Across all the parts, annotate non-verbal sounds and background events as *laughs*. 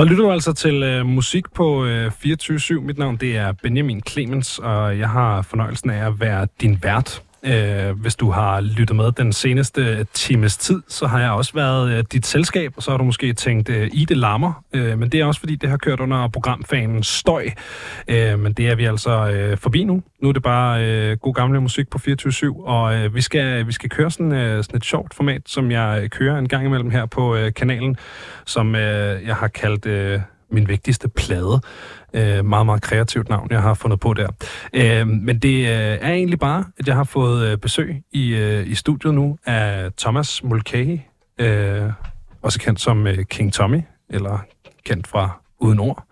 Så lytter du altså til øh, musik på øh, 24-7. Mit navn det er Benjamin Clemens, og jeg har fornøjelsen af at være din vært. Øh, hvis du har lyttet med den seneste times tid, så har jeg også været øh, dit selskab, og så har du måske tænkt, øh, i det lammer. Øh, men det er også fordi, det har kørt under programfanen Støj. Øh, men det er vi altså øh, forbi nu. Nu er det bare øh, god gamle musik på 24-7, og øh, vi, skal, øh, vi skal køre sådan, øh, sådan et sjovt format, som jeg øh, kører en gang imellem her på øh, kanalen, som øh, jeg har kaldt... Øh, min vigtigste plade. Øh, meget, meget kreativt navn, jeg har fundet på der. Øh, men det øh, er egentlig bare, at jeg har fået øh, besøg i, øh, i studiet nu af Thomas Mulcahy, øh, også kendt som øh, King Tommy, eller kendt fra Uden Ord.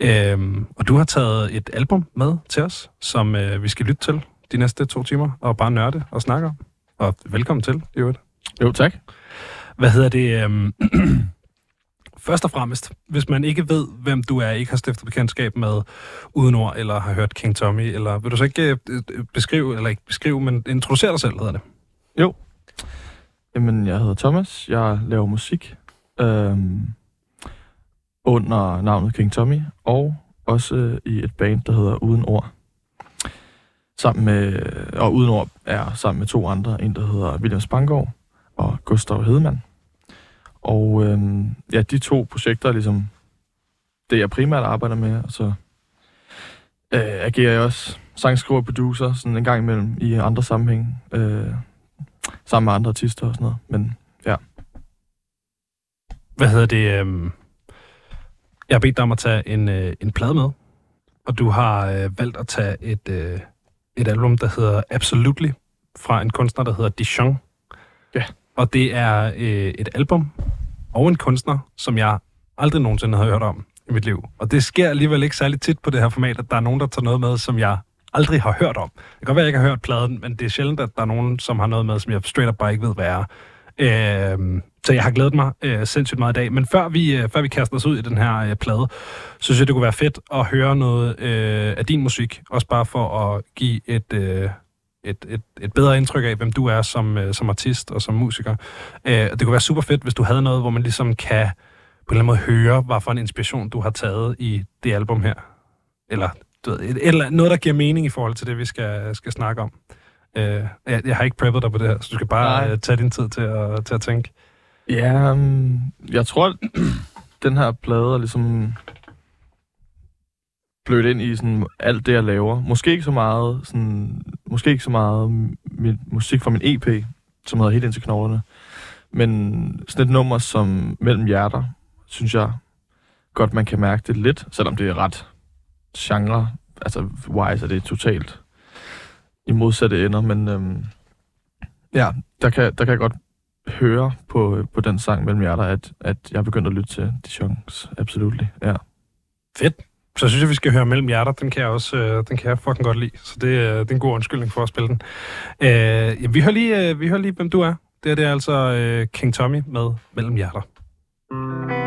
Øh, og du har taget et album med til os, som øh, vi skal lytte til de næste to timer, og bare nørde og snakke om. Og velkommen til, i øvrigt. Jo, tak. Hvad hedder det? Øh, *clears throat* først og fremmest, hvis man ikke ved, hvem du er, ikke har stiftet bekendtskab med uden ord, eller har hørt King Tommy, eller vil du så ikke øh, øh, beskrive, eller ikke beskrive, men introducere dig selv, hedder det? Jo. Jamen, jeg hedder Thomas. Jeg laver musik øhm, under navnet King Tommy, og også i et band, der hedder Uden Ord. Sammen med, og Uden Ord er sammen med to andre, en der hedder William Spangård og Gustav Hedemann. Og øhm, ja, de to projekter er ligesom det, jeg primært arbejder med. Og så øh, agerer jeg også sangskriver og producer sådan en gang imellem i andre sammenhæng. Øh, sammen med andre artister og sådan noget. Men ja. Hvad hedder det? Øh... Jeg har bedt dig om at tage en, øh, en plade med, og du har øh, valgt at tage et, øh, et album, der hedder Absolutely, fra en kunstner, der hedder Dijon. Ja. Og det er øh, et album og en kunstner, som jeg aldrig nogensinde har hørt om i mit liv. Og det sker alligevel ikke særlig tit på det her format, at der er nogen, der tager noget med, som jeg aldrig har hørt om. Det kan godt være, at jeg ikke har hørt pladen, men det er sjældent, at der er nogen, som har noget med, som jeg straight up bare ikke ved, hvad er. Øh, så jeg har glædet mig øh, sindssygt meget i dag. Men før vi, øh, før vi kaster os ud i den her øh, plade, så synes jeg, det kunne være fedt at høre noget øh, af din musik. Også bare for at give et, øh, et, et, et bedre indtryk af, hvem du er som, øh, som artist og som musiker. Øh, det kunne være super fedt, hvis du havde noget, hvor man ligesom kan på en eller anden måde høre, hvad for en inspiration du har taget i det album her. Eller, du ved, et, eller noget, der giver mening i forhold til det, vi skal, skal snakke om. Øh, jeg, jeg har ikke preppet dig på det her, så du skal bare uh, tage din tid til at, til at tænke. Ja, um, jeg tror, *clears throat* den her plade er ligesom blødt ind i sådan alt det, jeg laver. Måske ikke så meget, sådan, måske ikke så meget min, musik fra min EP, som hedder Helt ind til knoglerne. Men sådan et nummer som Mellem Hjerter, synes jeg godt, man kan mærke det lidt, selvom det er ret genre. Altså, wise er det totalt i modsatte ender, men øhm, ja, der kan, der kan jeg godt høre på, øh, på den sang Mellem Hjerter, at, at jeg er begyndt at lytte til Dijon's Absolutely, ja. Fedt. Så synes jeg, vi skal høre Mellem Hjerter. Den kan jeg også øh, den kan jeg fucking godt lide. Så det, øh, det er en god undskyldning for at spille den. Øh, ja, vi, hører lige, øh, vi hører lige, hvem du er. Det er, det er altså øh, King Tommy med Mellem Hjerter. Mm.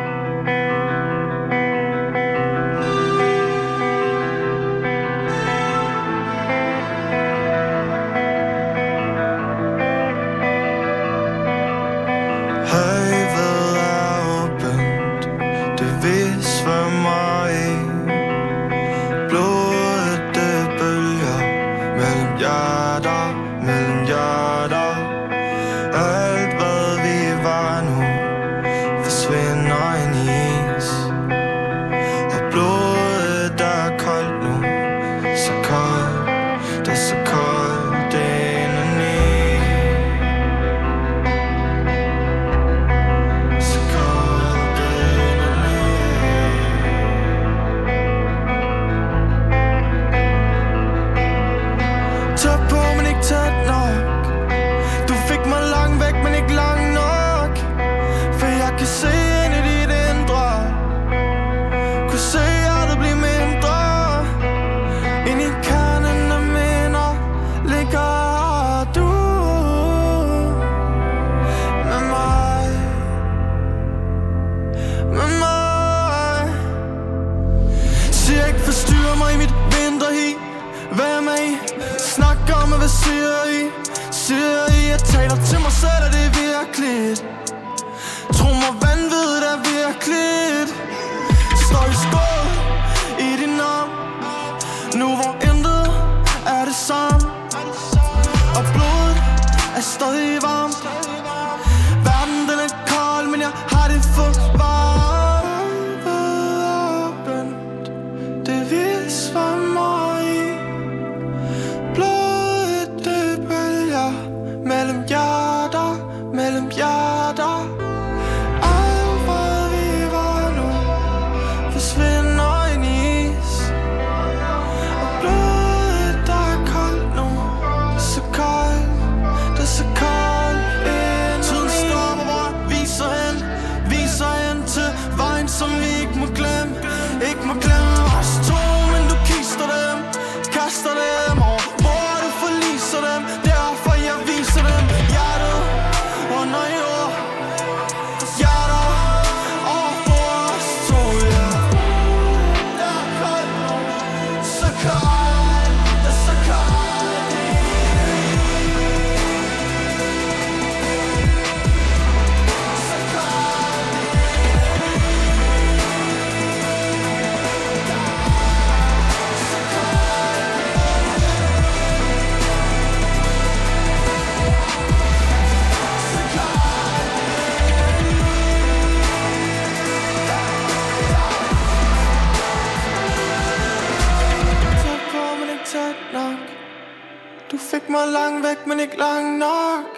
Langt væk, men ikke langt nok.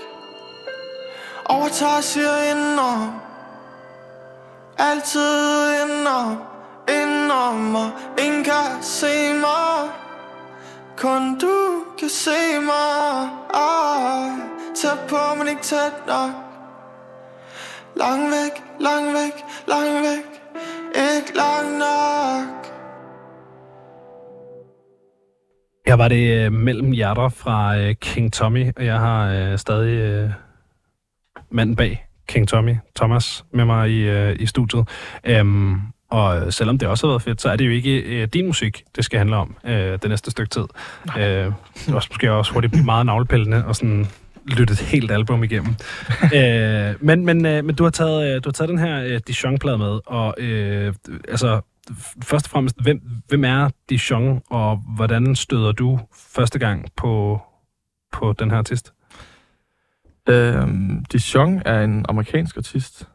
Overtager siger indenom. Altid indenom Indenom mig ingen kan se mig. Kun du kan se mig. Ah, Tæt på, men ikke tæt nok. Langt væk, langt væk, langt væk. Ikke langt nok. Her var det øh, Mellem Hjerter fra øh, King Tommy, og jeg har øh, stadig øh, manden bag King Tommy, Thomas, med mig i, øh, i studiet. Øhm, og selvom det også har været fedt, så er det jo ikke øh, din musik, det skal handle om øh, det næste stykke tid. Øh, er også måske også hurtigt blive meget navlepillende og sådan lytte et helt album igennem. *laughs* øh, men men, øh, men du, har taget, øh, du har taget den her øh, Dijon-plade med, og øh, altså, først og fremmest, hvem, hvem er Dijon, og hvordan støder du første gang på, på den her artist? Øhm, Dijon er en amerikansk artist.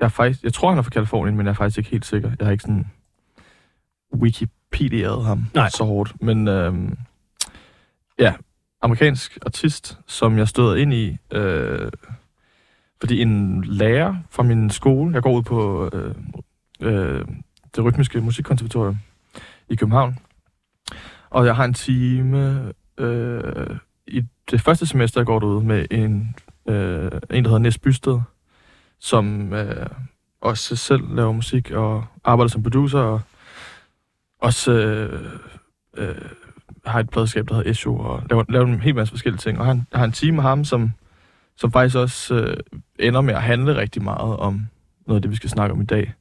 Jeg, er faktisk, jeg tror, han er fra Kalifornien, men jeg er faktisk ikke helt sikker. Jeg har ikke sådan Wikipedia'et ham Nej. så hårdt. Men øhm, ja, amerikansk artist, som jeg støder ind i, øh, fordi en lærer fra min skole, jeg går ud på øh, øh, det rytmiske musikkonservatorium i København, og jeg har en time øh, i det første semester, jeg går derude med en, øh, en der hedder Næs Bysted, som øh, også selv laver musik og arbejder som producer, og også øh, øh, har et pladskab, der hedder Esho, og laver, laver en hel masse forskellige ting. Og han har en team med ham, som, som faktisk også øh, ender med at handle rigtig meget om noget af det, vi skal snakke om i dag.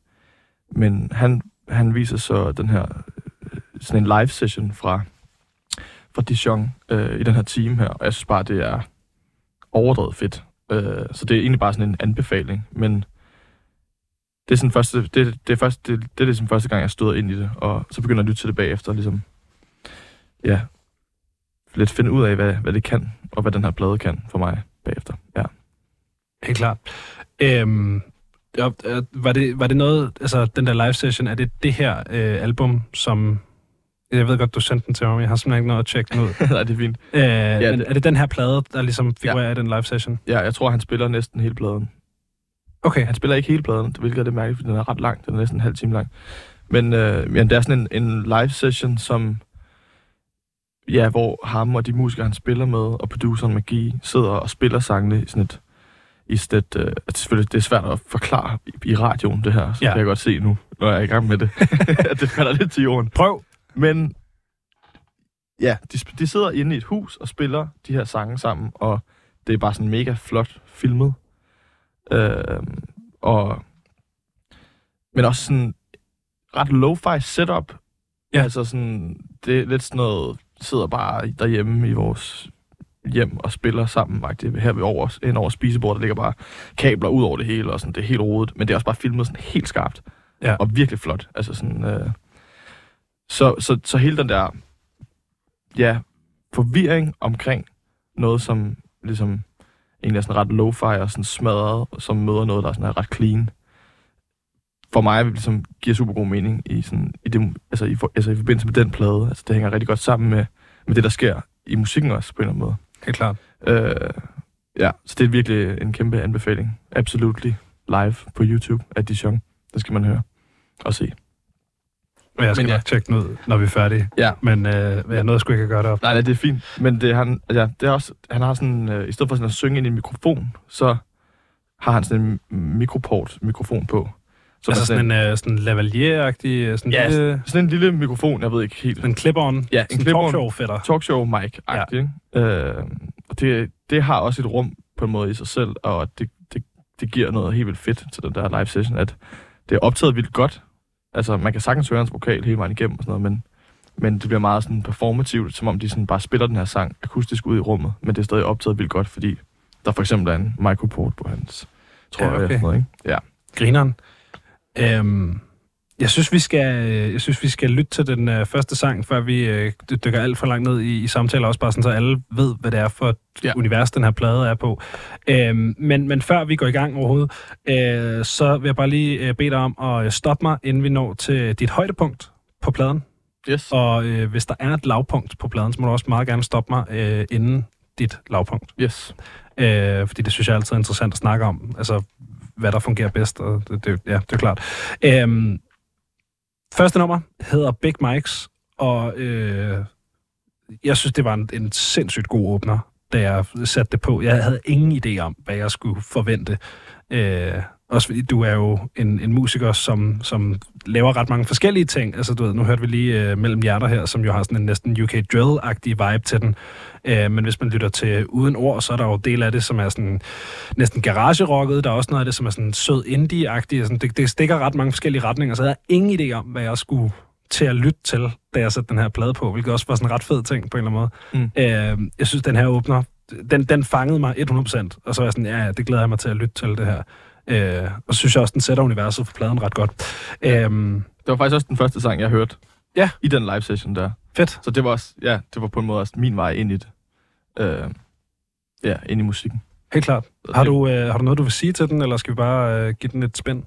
Men han, han viser så den her øh, sådan en live session fra, fra Dijon øh, i den her team her, og jeg synes bare, det er overdrevet fedt. Øh, så det er egentlig bare sådan en anbefaling, men det er sådan første, det, det er første, det, det er ligesom første gang, jeg stod ind i det, og så begynder jeg at lytte til det bagefter, ligesom, ja, lidt finde ud af, hvad, hvad det kan, og hvad den her plade kan for mig bagefter, ja. Helt klart. Øhm, ja, øh, var, det, var det noget, altså den der live session, er det det her øh, album, som... Jeg ved godt, du sendte den til mig, men jeg har simpelthen ikke noget at tjekke den ud. *laughs* Nej, det er fint. øh, ja, men det- er det den her plade, der ligesom figurerer ja. i den live session? Ja, jeg tror, han spiller næsten hele pladen. Okay, Han spiller ikke hele pladen, hvilket er det mærkeligt, fordi den er ret lang. Den er næsten en halv time lang. Men, øh, men det er sådan en, en live session, som... Ja, hvor ham og de musikere, han spiller med, og produceren Magi, sidder og spiller sangene i sådan et... I sådan et, øh, altså selvfølgelig, det er svært at forklare i, i radioen, det her. Så Ja. kan jeg godt se nu, når jeg er i gang med det. *laughs* at det falder lidt til jorden. prøv. Men ja, de, de sidder inde i et hus og spiller de her sange sammen, og det er bare sådan mega flot filmet. Øh, og, men også sådan ret lo-fi setup. Ja. Altså sådan, det er lidt sådan noget, sidder bare derhjemme i vores hjem og spiller sammen. faktisk. Her ved over, hen over spisebordet, der ligger bare kabler ud over det hele, og sådan, det er helt rodet. Men det er også bare filmet sådan helt skarpt. Ja. Og virkelig flot. Altså sådan, øh, så, så, så hele den der ja, forvirring omkring noget, som ligesom egentlig er sådan ret lo-fi og sådan smadret, som møder noget, der er sådan er ret clean. For mig ligesom giver super god mening i, sådan, i, det, altså i, for, altså i forbindelse med den plade. Altså det hænger rigtig godt sammen med, med det, der sker i musikken også på en eller anden måde. Helt klart. Øh, ja, så det er virkelig en kæmpe anbefaling. Absolutely live på YouTube af Dijon. Det skal man høre og se. Og jeg skal Men nok ja. tjekke den ud, når vi er færdige. Ja. Men øh, jeg nåede sgu ikke at gøre det op. Nej, nej, det er fint. Men det, han, ja, det er også, han har sådan, øh, i stedet for sådan at synge ind i en mikrofon, så har han sådan en mikroport-mikrofon på. Så altså sådan en øh, sådan lavalier-agtig, øh, sådan, Ja, lille, sådan en lille mikrofon, jeg ved ikke helt. en clip-on, Ja, en sådan clip-on. talkshow-fætter. talkshow mic ja. Øh, og det, det har også et rum på en måde i sig selv, og det, det, det giver noget helt vildt fedt til den der live session, at det er optaget vildt godt. Altså, man kan sagtens høre hans vokal hele vejen igennem og sådan noget, men, men det bliver meget sådan performativt, som om de sådan bare spiller den her sang akustisk ud i rummet, men det er stadig optaget vildt godt, fordi der for eksempel er en microport på hans trøje Ja, okay. sådan noget, ikke? Ja. Grineren. Øhm, jeg synes, vi skal, jeg synes, vi skal lytte til den øh, første sang, før vi øh, dykker alt for langt ned i, i samtaler, også bare sådan, så alle ved, hvad det er for et ja. Univers, den her plade er på. Øhm, men, men før vi går i gang overhovedet, øh, så vil jeg bare lige øh, bede dig om at øh, stoppe mig, inden vi når til dit højdepunkt på pladen. Yes. Og øh, hvis der er et lavpunkt på pladen, så må du også meget gerne stoppe mig øh, inden dit lavpunkt. Yes. Øh, fordi det synes jeg altid er interessant at snakke om. Altså, hvad der fungerer bedst. Og det, det, ja, det er klart. Øhm, første nummer hedder Big Mike's, og øh, jeg synes, det var en, en sindssygt god åbner, da jeg satte det på. Jeg havde ingen idé om, hvad jeg skulle forvente. Øh, også fordi du er jo en, en musiker, som, som laver ret mange forskellige ting. Altså, du ved, nu hørte vi lige øh, Mellem Hjerter her, som jo har sådan en næsten UK Drill-agtig vibe til den. Øh, men hvis man lytter til Uden Ord, så er der jo del af det, som er sådan næsten garagerocket. Der er også noget af det, som er sådan sød indie-agtigt. Sådan, det, det stikker ret mange forskellige retninger, så jeg havde ingen idé om, hvad jeg skulle til at lytte til, da jeg satte den her plade på, hvilket også var sådan en ret fed ting på en eller anden måde. Mm. Øh, jeg synes, den her åbner, den, den fangede mig 100%, og så var jeg sådan, ja, ja, det glæder jeg mig til at lytte til det her. Øh, og så synes jeg også, den sætter universet for pladen ret godt. Øh, Det var faktisk også den første sang, jeg hørte Ja. i den live session der. fedt. Så det var også, ja, det var på en måde også min vej ind i det. Øh, ja, ind i musikken. Helt klart. Har du, øh, har du noget, du vil sige til den, eller skal vi bare øh, give den et spænd?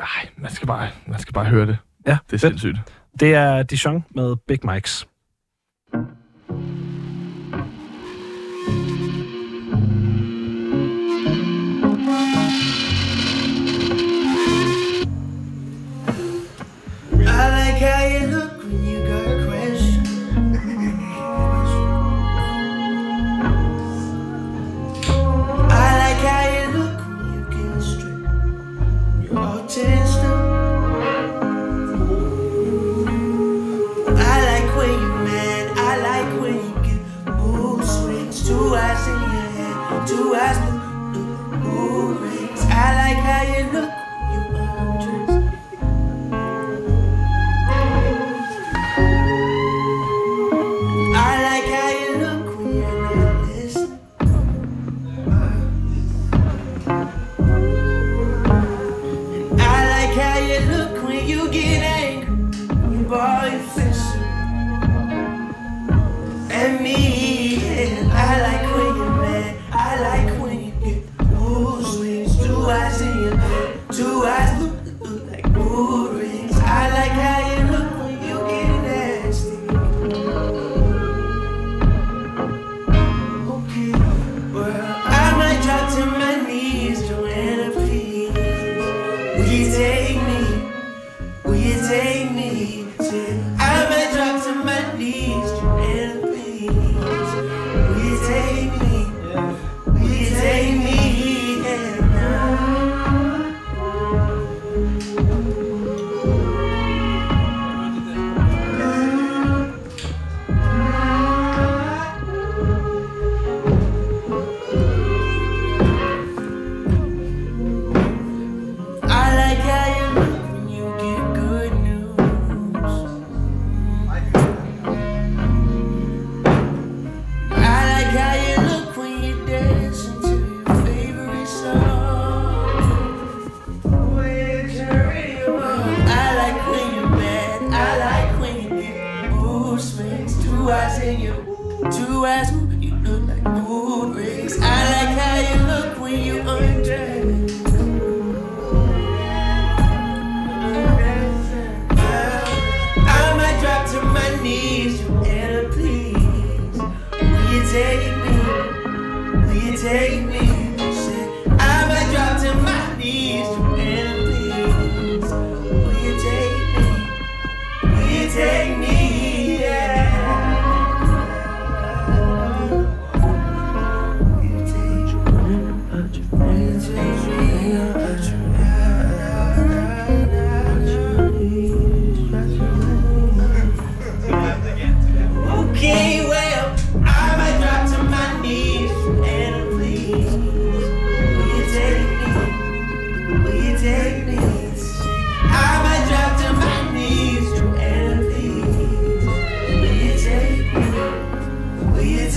Nej, man skal bare, man skal bare høre det. Ja, Det er fedt. sindssygt. Det er Dijon med Big Mike's. I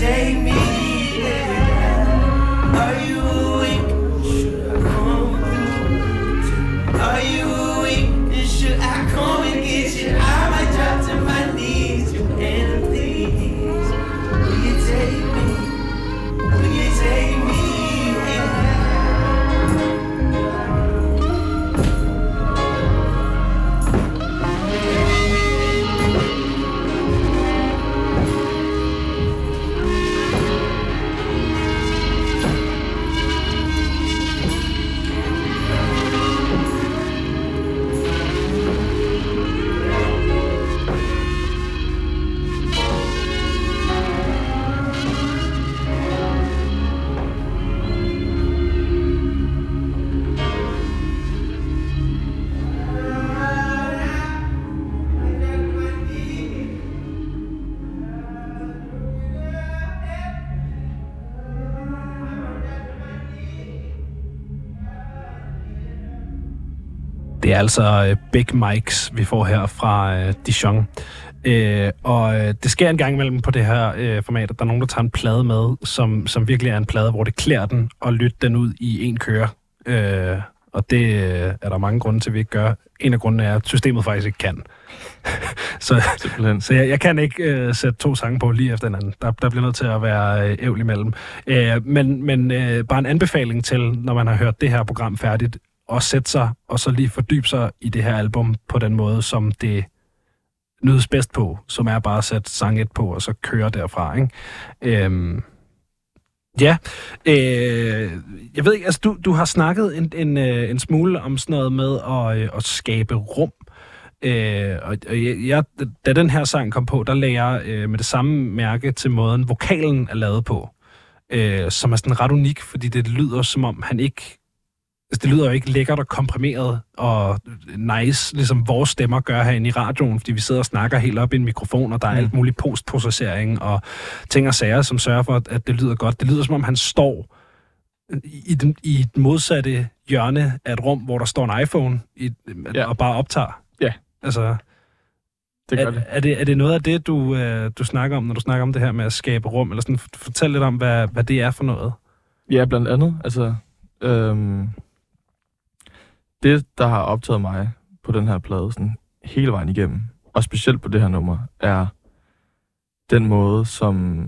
take me? Er altså øh, Big Mikes, vi får her fra øh, Dijon. Øh, og øh, det sker en gang imellem på det her øh, format, at der er nogen, der tager en plade med, som, som virkelig er en plade, hvor det klæder den og lytte den ud i en køre. Øh, og det øh, er der mange grunde til, at vi ikke gør. En af grundene er, at systemet faktisk ikke kan. *laughs* så Simpelthen. så jeg, jeg kan ikke øh, sætte to sange på lige efter hinanden. Der, der bliver nødt til at være øh, ævl imellem. Øh, men men øh, bare en anbefaling til, når man har hørt det her program færdigt, at sætte sig og så lige fordybe sig i det her album på den måde, som det nydes bedst på, som er bare at sætte sang et på, og så køre derfra. Ikke? Øhm, ja, øh, jeg ved ikke, altså du, du har snakket en, en, øh, en smule om sådan noget med at, øh, at skabe rum. Øh, og jeg, jeg, da den her sang kom på, der lagde jeg øh, med det samme mærke til måden, vokalen er lavet på. Øh, som er sådan ret unik, fordi det lyder som om, han ikke Altså, det lyder jo ikke lækkert og komprimeret og nice, ligesom vores stemmer gør herinde i radioen, fordi vi sidder og snakker helt op i en mikrofon, og der er Mm. alt muligt postprocessering og ting og sager, som sørger for, at- det lyder godt. Det lyder som om, han står i, den, i et modsatte hjørne af et rum, hvor der står en iPhone i, Ja. og bare optager. Ja. Altså, Det gør er, det. er, det, er det noget af det, du, øh, du snakker om, når du snakker om det her med at skabe rum? Eller sådan, fortæl lidt om, hvad, hvad det er for noget. Ja, blandt andet. Altså, øhm, det, der har optaget mig på den her plade sådan, hele vejen igennem, og specielt på det her nummer, er den måde, som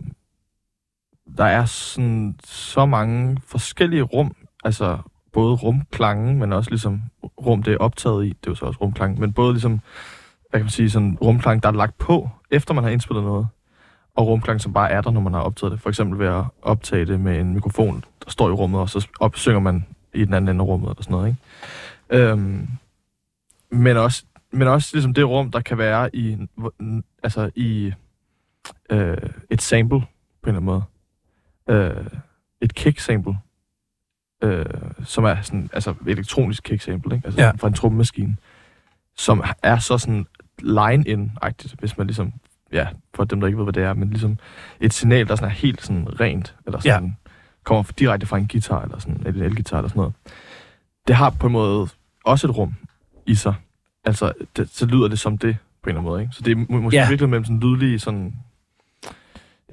der er sådan, så mange forskellige rum, altså både rumklangen, men også ligesom rum, det er optaget i, det er jo så også rumklang, men både ligesom, hvad kan man sige, sådan rumklang, der er lagt på, efter man har indspillet noget, og rumklang, som bare er der, når man har optaget det. For eksempel ved at optage det med en mikrofon, der står i rummet, og så op, synger man i den anden ende af rummet, eller sådan noget, ikke? Øhm, men også, men også ligesom det rum, der kan være i, altså i øh, et sample, på en eller anden måde. Øh, et kick-sample, øh, som er sådan, altså elektronisk kick-sample, ikke? Altså Ja. ja. fra en trommemaskine, som er så sådan line-in-agtigt, hvis man ligesom, ja, for dem, der ikke ved, hvad det er, men ligesom et signal, der sådan er helt sådan rent, eller sådan, ja. kommer direkte fra en guitar, eller sådan, eller en elgitar, eller sådan noget. Det har på en måde også et rum i sig. Altså, det, så lyder det som det, på en eller anden måde, ikke? Så det er må- måske Ja. virkelig mellem sådan lydlige, sådan,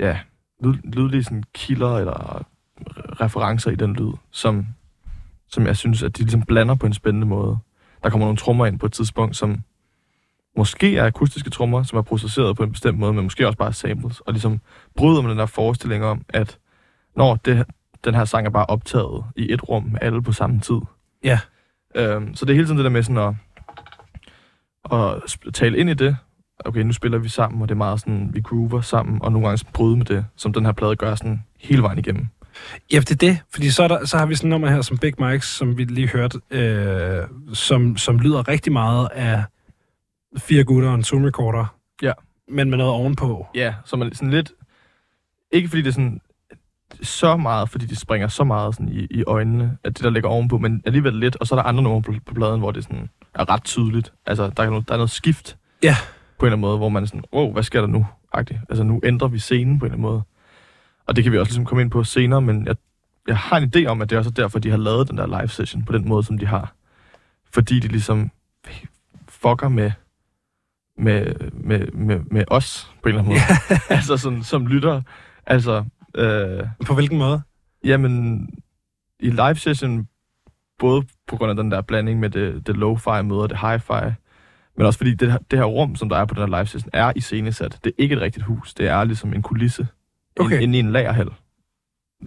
ja, lyd, lydlige sådan kilder, eller referencer i den lyd, som, som jeg synes, at de ligesom blander på en spændende måde. Der kommer nogle trommer ind på et tidspunkt, som måske er akustiske trommer, som er processeret på en bestemt måde, men måske også bare samples, og ligesom bryder med den der forestilling om, at når det, den her sang er bare optaget i et rum med alle på samme tid. Ja. Øhm, så det er hele tiden det der med sådan at, at tale ind i det. Okay, nu spiller vi sammen, og det er meget sådan, vi groover sammen, og nogle gange sådan bryde med det, som den her plade gør sådan hele vejen igennem. Ja, det er det. Fordi så, er der, så har vi sådan et nummer her som Big Mike's, som vi lige hørte, øh, som, som lyder rigtig meget af fire gutter og en Zoom recorder. Ja. Men med noget ovenpå. Ja, så man sådan lidt... Ikke fordi det er sådan så meget, fordi de springer så meget sådan i, i øjnene, at det der ligger ovenpå, men alligevel lidt, og så er der andre numre på, på pladen, hvor det sådan er ret tydeligt. Altså, der er, noget, der er noget skift Ja. på en eller anden måde, hvor man er sådan, wow, hvad sker der nu? -agtigt. Altså, nu ændrer vi scenen på en eller anden måde. Og det kan vi også ligesom komme ind på senere, men jeg, jeg har en idé om, at det er også derfor, de har lavet den der live session på den måde, som de har. Fordi de ligesom fucker med, med, med, med, med os på en eller anden måde. *laughs* altså sådan, som lytter. Altså, øh, På hvilken måde? jamen, i live session, både på grund af den der blanding med det, det lo-fi møder det hi-fi, men også fordi det, her- det her rum, som der er på den her live session, er iscenesat. Det er ikke et rigtigt hus. Det er ligesom en kulisse Okay. inde i en lagerhal.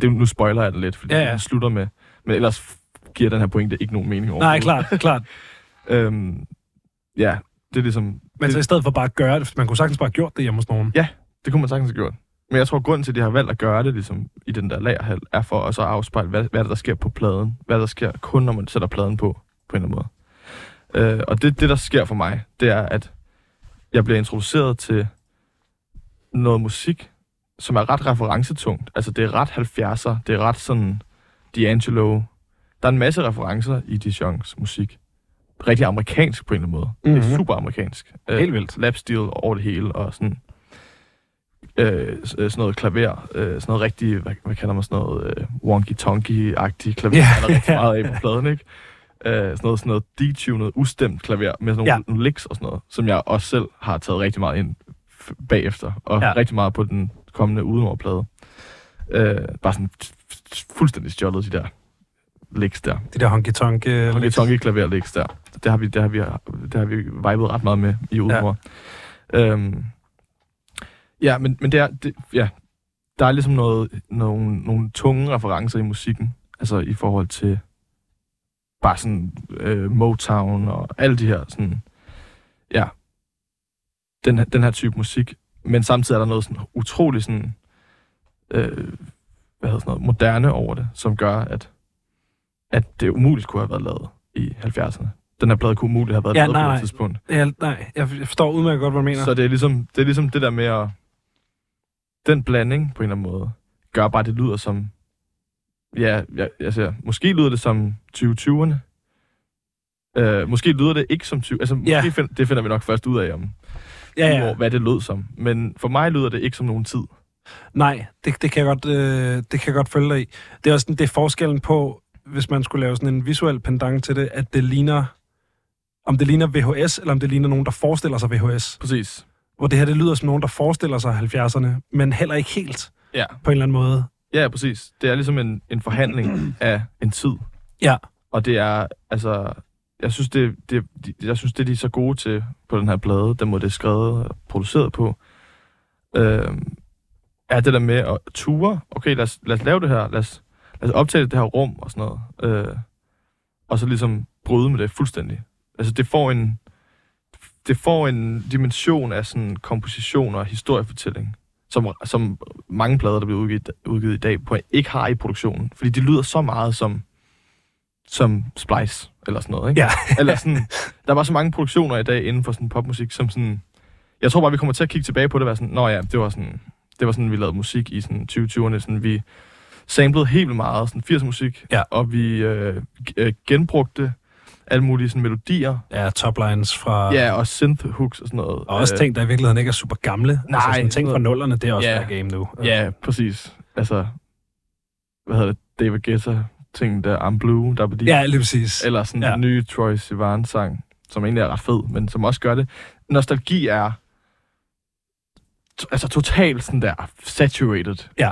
Det, nu spoiler jeg det lidt, fordi Ja, ja, ja. ja. den slutter med... Men ellers giver den her pointe ikke nogen mening over. Nej, klart, klart. *laughs* Øhm, ja, det er ligesom... Men så i stedet for bare at gøre det, man kunne sagtens bare have gjort det hjemme hos nogen. Det kunne man sagtens have gjort. Men jeg tror, grunden til, at de har valgt at gøre det ligesom, i den der lagerhal, er for at så afspejle, hvad, hvad er der sker på pladen. Hvad er der sker kun, når man sætter pladen på, på en eller anden måde. Øh, og det, det, der sker for mig, det er, at jeg bliver introduceret til noget musik, som er ret referencetungt. Altså, det er ret 70'er. Det er ret sådan D'Angelo. Der er en masse referencer i Dijon's musik. Rigtig amerikansk på en eller anden måde. Mm-hmm. Det Mhm. er super amerikansk. Øh, Helt vildt. lapsteel over det hele, og sådan, øh, øh, sådan noget klaver, øh, sådan noget rigtig, hvad, hvad kalder man sådan noget, øh, wonky-tonky-agtigt klaver, yeah. der er rigtig meget af på pladen, ikke? Øh, sådan noget, sådan noget detuned, ustemt klaver med sådan nogle, nogle licks og sådan noget, som jeg også selv har taget rigtig meget ind bagefter, og Ja. rigtig meget på den kommende udenoverplade. Øh, bare sådan fuldstændig stjålet de der licks der. Det der honky-tonk. øh, Honky Tonky klaver licks der. Det har vi, det har vi, det har vi vibet ret meget med i Udemor. Ja. Øhm, ja, men, men det er, det, ja, der er ligesom noget, nogle, nogle tunge referencer i musikken, altså i forhold til bare sådan øh, Motown og alle de her sådan, ja, den, den her type musik. Men samtidig er der noget sådan utrolig sådan, øh, hvad hedder sådan noget, moderne over det, som gør, at, at det umuligt kunne have været lavet i 70'erne. Den her plade kunne umuligt have været Ja, lavet nej, på det tidspunkt. Ja, nej, jeg jeg forstår udmærket godt, hvad du mener. Så det er, ligesom, det er ligesom det der med at... Den blanding på en eller anden måde, gør bare, at det lyder som... Ja, jeg, siger, måske lyder det som 2020'erne. Øh, måske lyder det ikke som 20... Altså, måske Ja. find, det finder vi nok først ud af om ja, ja, ja. år, hvad det lød som. Men for mig lyder det ikke som nogen tid. Nej, det, det, kan jeg godt, øh, det kan jeg godt følge dig i. Det er også sådan, det er forskellen på, hvis man skulle lave sådan en visuel pendant til det, at det ligner, om det ligner VHS, eller om det ligner nogen, der forestiller sig VHS. Præcis. Hvor det her, det lyder som nogen, der forestiller sig 70'erne, men heller ikke helt Ja. på en eller anden måde. Ja, præcis. Det er ligesom en, en forhandling *clears throat* af en tid. Ja. Og det er, altså, jeg synes, det, det, de- jeg synes, det de er så gode til på den her plade, den måde det er skrevet og produceret på, øh, er det der med at ture. Okay, lad os, lad os lave det her. Lad os, lad os optage det her rum og sådan noget. Øh, og så ligesom bryde med det fuldstændig. Altså, det får en, det får en dimension af sådan komposition og historiefortælling, som, som mange plader, der bliver udgivet, udgivet i dag, på, ikke har i produktionen. Fordi de lyder så meget som, som Splice, eller sådan noget, ikke? Ja. *laughs* eller sådan, der var så mange produktioner i dag inden for sådan popmusik, som sådan, jeg tror bare, vi kommer til at kigge tilbage på det, og være sådan, nå ja, det var sådan, det var sådan, vi lavede musik i sådan 2020'erne, sådan vi samplede helt vildt meget, sådan 80 musik, Ja. og vi øh, øh, genbrugte alle mulige sådan melodier, Ja, toplines fra... ja, og synth hooks og sådan noget. Og også Øh, ting, der i virkeligheden ikke er super gamle. Nej, altså sådan ting fra nullerne, det er også Ja. game nu. Ja, præcis. Altså, hvad hedder det, David Guetta, ting der, I'm Blue, der er på de, ja lige præcis. eller sådan Ja. ja. den nye Troy Sivan sang, som egentlig er ret fed, men som også gør det. Nostalgi er altså totalt sådan der saturated Ja.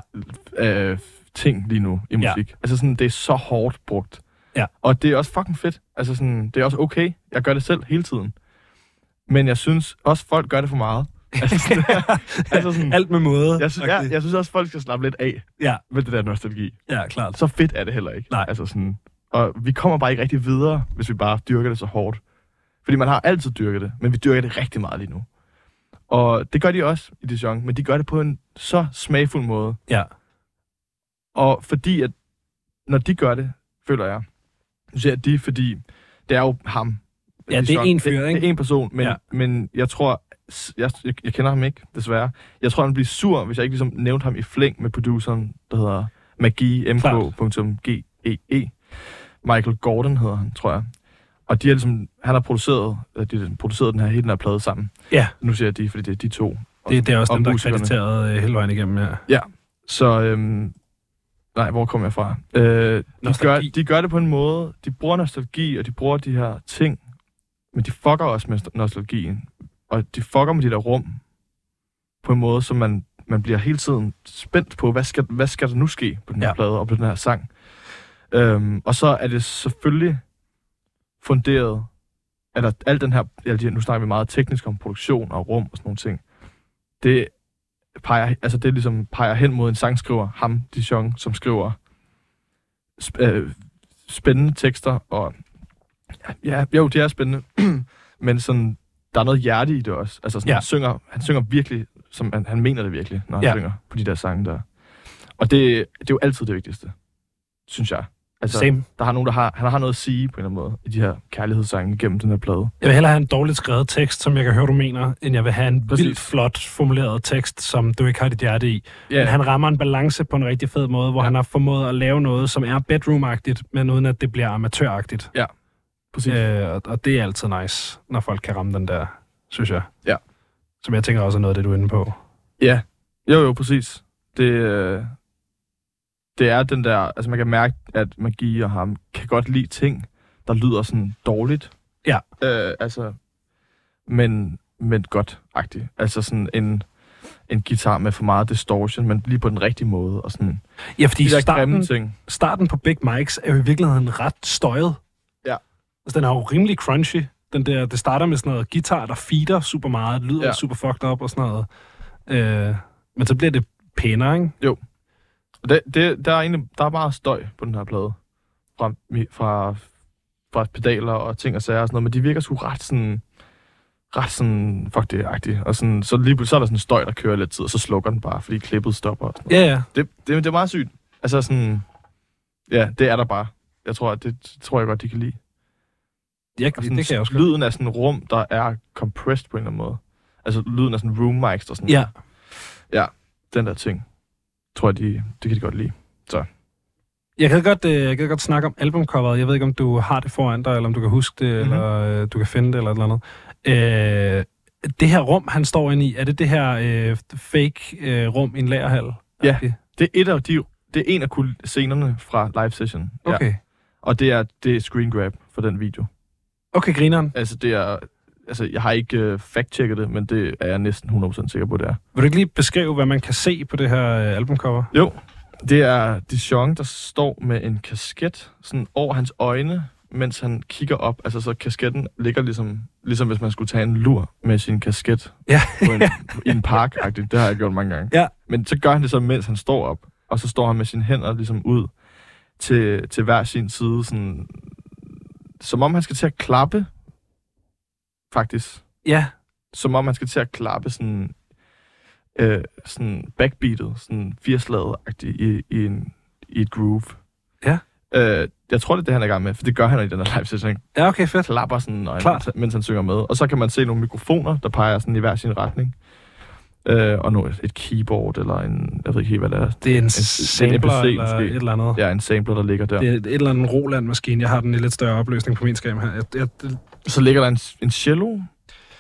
øh, ting lige nu i Ja. musik. Altså sådan, det er så hårdt brugt. Ja. Og det er også fucking fedt. Altså sådan, det er også okay. Jeg gør det selv hele tiden. Men jeg synes også, folk gør det for meget. *laughs* altså, sådan, *laughs* altså sådan, Alt med måde. jeg, synes, jeg, jeg synes også, folk skal slappe lidt af Ja. med det der nostalgi. ja, klart. Så fedt er det heller ikke. Nej. Altså sådan, og vi kommer bare ikke rigtig videre, hvis vi bare dyrker det så hårdt. Fordi man har altid dyrket det, men vi dyrker det rigtig meget lige nu. Og det gør de også i Dijon, men de gør det på en så smagfuld måde. Ja. Og fordi at, når de gør det, føler jeg, nu siger jeg de, fordi det er jo ham. Ja, det er én fyr, ikke? Det er en person, men, Ja. ja. men jeg tror, jeg, jeg, jeg kender ham ikke, desværre. Jeg tror, han bliver sur, hvis jeg ikke ligesom nævnte ham i flæng med produceren, der hedder Magi, mk.ge. E Michael Gordon hedder han, tror jeg. Og de er ligesom, han har produceret, øh, de har produceret den her, hele den her plade sammen. Ja. Nu siger jeg de, fordi det er de to. Det, det er også og dem, der er krediteret øh, hele vejen igennem, ja. Så, øhm, nej, hvor kommer jeg fra? Øh, de, gør, de gør det på en måde, de bruger nostalgi, og de bruger de her ting, men de fucker også med nostalgien. Og de fucker med de der rum, på en måde, som man, man bliver hele tiden spændt på, hvad skal, hvad skal der nu ske på den her Ja. ja. plade og på den her sang. Øhm, og så er det selvfølgelig funderet, eller alt den her, eller nu snakker vi meget teknisk om produktion og rum og sådan nogle ting. Det peger, altså det ligesom peger hen mod en sangskriver, ham, Dijon, som skriver sp- øh, spændende tekster, og ja, jo, det er spændende, *clears throat* men sådan, der er noget hjerte i det også. Altså sådan, Ja. han, synger, han synger virkelig, som han, han mener det virkelig, når han ja. synger på de der sange der. Og det, det er jo altid det vigtigste, synes jeg. Altså, Same. der har nogen, der har, han har noget at sige på en eller anden måde i de her kærlighedssange gennem den her plade. Jeg vil hellere have en dårligt skrevet tekst, som jeg kan høre, du mener, end jeg vil have en Præcis. vildt flot formuleret tekst, som du ikke har dit hjerte i. Ja, Men han rammer en balance på en rigtig fed måde, hvor ja. Ja. han har formået at lave noget, som er bedroom-agtigt, men uden at det bliver amatøragtigt. præcis. Øh, og, og det er altid nice, når folk kan ramme den der, synes jeg. Ja. Som jeg tænker også er noget af det, du er inde på. Ja, jo jo, præcis. Det, øh, det er den der, altså man kan mærke, at Magi og ham kan godt lide ting, der lyder sådan dårligt. Ja. Øh, altså, men, men godt-agtigt. Altså sådan en, en guitar med for meget distortion, men lige på den rigtige måde. Og sådan, Ja, fordi de starten, ting. starten på Big Mike's er jo i virkeligheden ret støjet. Ja. Altså, den er jo rimelig crunchy. Den der, det starter med sådan noget guitar, der feeder super meget, lyder ja. Super fucked up og sådan noget. Øh, men så bliver det pænere, ikke? Og Det, det, der, er egentlig, der er meget støj på den her plade. Fra, fra, fra pedaler og ting og sager og sådan noget, men de virker sgu ret sådan ret sådan, fuck det agtigt. Og sådan, så lige pludselig så er der sådan en støj, der kører lidt tid, og så slukker den bare, fordi klippet stopper. Og sådan Ja, ja. det, det, det er meget sygt. Altså sådan, ja, det er der bare. Jeg tror, at det, tror jeg godt, de kan lide. ja sådan, det kan jeg også. Lyden af sådan rum, der er compressed på en eller anden måde. Altså lyden af sådan room mics og sådan Ja. den der ting. Tror jeg, de, det kan de godt lide. Jeg kan godt, øh, jeg kan godt snakke om albumcoveret. Jeg ved ikke, om du har det foran dig, eller om du kan huske det, mm-hmm. Mhm. eller øh, du kan finde det, eller et eller andet. Øh, det her rum, han står inde i, er det det her øh, fake øh, rum i en lagerhal? Ja. Okay. Det er et af de, det er en af scenerne fra live session. Okay. Og det er, det er screen grab for den video. Okay, grineren. Altså, det er... Altså, jeg har ikke øh, fact-checket det, men det er jeg næsten 100% sikker på, det er. Vil du ikke lige beskrive, hvad man kan se på det her øh, albumcover? Jo, det er Dijon, der står med en kasket sådan over hans øjne, mens han kigger op. Altså, så kasketten ligger ligesom, ligesom hvis man skulle tage en lur med sin kasket Ja. *laughs* på en, i en park -agtigt. Det har jeg gjort mange gange. Ja. Men så gør han det så, mens han står op. Og så står han med sine hænder ligesom ud til, til hver sin side, sådan, som om han skal til at klappe, faktisk. Ja, Som om han skal til at klappe sådan, øh, sådan backbeatet, sådan firslaget-agtigt i, i, en, i et groove. Ja. Øh, jeg tror, det er det, han er i gang med, for det gør han i den her live session. Ja okay, fedt. klapper sådan, når Klart. mens han synger med. Og så kan man se nogle mikrofoner, der peger sådan i hver sin retning. Øh, og nu et keyboard, eller en, jeg ved ikke helt, hvad det er. Det er en en sampler NPC eller måske. et eller andet. Ja, en sampler, der ligger der. Det er et eller andet Roland-maskine. Jeg har den i lidt større opløsning på min skærm her. Jeg, jeg, Så ligger der en, en cello,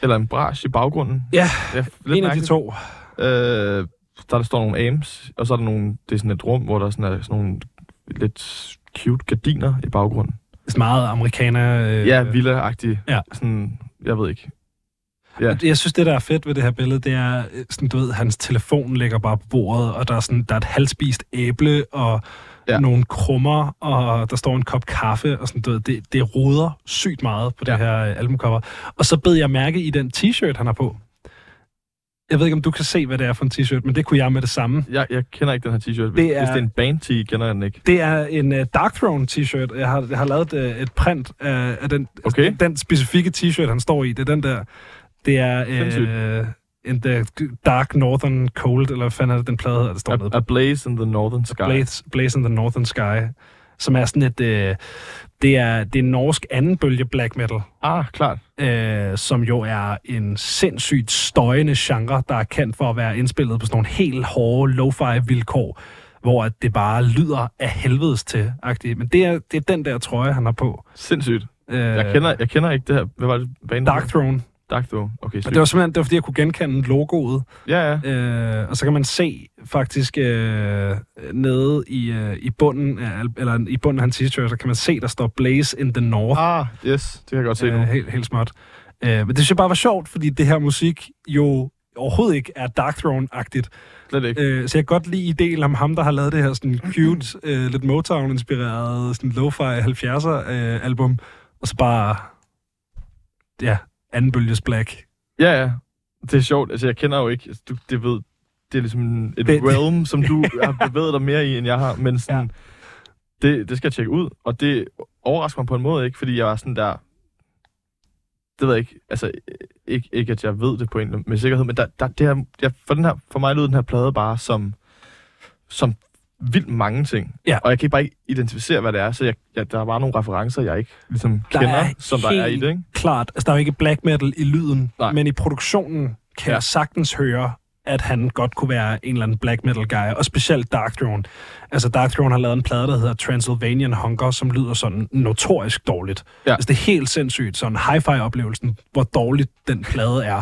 eller en brash i baggrunden. Ja, det er lidt en af de mærkeligt. to. Øh, der, der står nogle amps, og så er der nogle, det er sådan et rum, hvor der sådan er sådan nogle lidt cute gardiner i baggrunden. Det er meget amerikaner. Øh, Ja, villa-agtigt. Ja. Sådan, jeg ved ikke. Ja. Jeg synes, det der er fedt ved det her billede, det er, øh, sådan, du ved, hans telefon ligger bare på bordet, og der er, sådan, der er et halvspist æble, og ja. Nogle krummer, og der står en kop kaffe, og sådan, du ved, det, det roder sygt meget på det Ja. her øh, albumcover. Og så bed jeg mærke i den t-shirt, han har på. Jeg ved ikke, om du kan se, hvad det er for en t-shirt, men det kunne jeg med det samme. Jeg, jeg kender ikke den her t-shirt. Hvis Det det er- hvis det er en band t kender jeg den ikke. Det er en uh, Dark Throne t-shirt. Jeg har, jeg har lavet uh, et print af, af den, Okay. den specifikke t-shirt, han står i. Det er den der. Det er Sindssygt. In the Dark Northern Cold, eller hvad fanden er det, den plade hedder, der står A, nede a Blaze in the Northern Sky. Blaze, Blaze in the Northern Sky, som er sådan et... Uh, det er, det er norsk anden bølge black metal, Ah, klart. øh, som jo er en sindssygt støjende genre, der er kendt for at være indspillet på sådan nogle helt hårde lo-fi vilkår, hvor at det bare lyder af helvedes til. -agtigt. Men det er, det er den der trøje, han har på. Sindssygt. Øh, Jeg kender, jeg kender ikke det her. Hvad var det? Banen Dark Throne. Dark Throne. Okay, Og sygt. det var simpelthen det var, fordi, jeg kunne genkende logoet. Ja, ja. Øh, og så kan man se faktisk øh, nede i, øh, i bunden af, eller i bunden af hans t-shirt, så kan man se, der står Blaze in the North. Ah, yes. Det kan jeg godt se nu. Øh, helt, helt småt. Øh, men det synes jeg bare var sjovt, fordi det her musik jo overhovedet ikke er Dark Throne-agtigt. Slet ikke. Øh, så jeg kan godt lide ideen om ham, der har lavet det her sådan cute, øh, lidt Motown-inspireret, sådan lo-fi 70'er-album, og så bare, ja, anden bølges black. Ja, ja. Det er sjovt. Altså, jeg kender jo ikke... altså, Du, det ved... Det er ligesom et Det- realm, *laughs* som du har bevæget dig mere i, end jeg har. Men sådan, ja. det, det skal jeg tjekke ud. Og det overrasker mig på en måde ikke, fordi jeg var sådan der... Det ved jeg ikke. Altså, ikke, ikke at jeg ved det på en med sikkerhed, men der, der, det her, jeg, for, den her, for mig lød den her plade bare som, som vildt mange ting. Ja. Og jeg kan bare ikke identificere, hvad det er, så jeg, jeg, der er bare nogle referencer, jeg ikke ligesom Der kender, er som der er i det, ikke? Klart, altså der er jo ikke black metal i lyden, Nej. men i produktionen kan Ja. jeg sagtens høre, at han godt kunne være en eller anden black metal guy, og specielt Dark Throne. Altså Dark Throne har lavet en plade, der hedder Transylvanian Hunger, som lyder sådan notorisk dårligt. Ja. Altså det er helt sindssygt, sådan hi-fi-oplevelsen, hvor dårligt den plade er.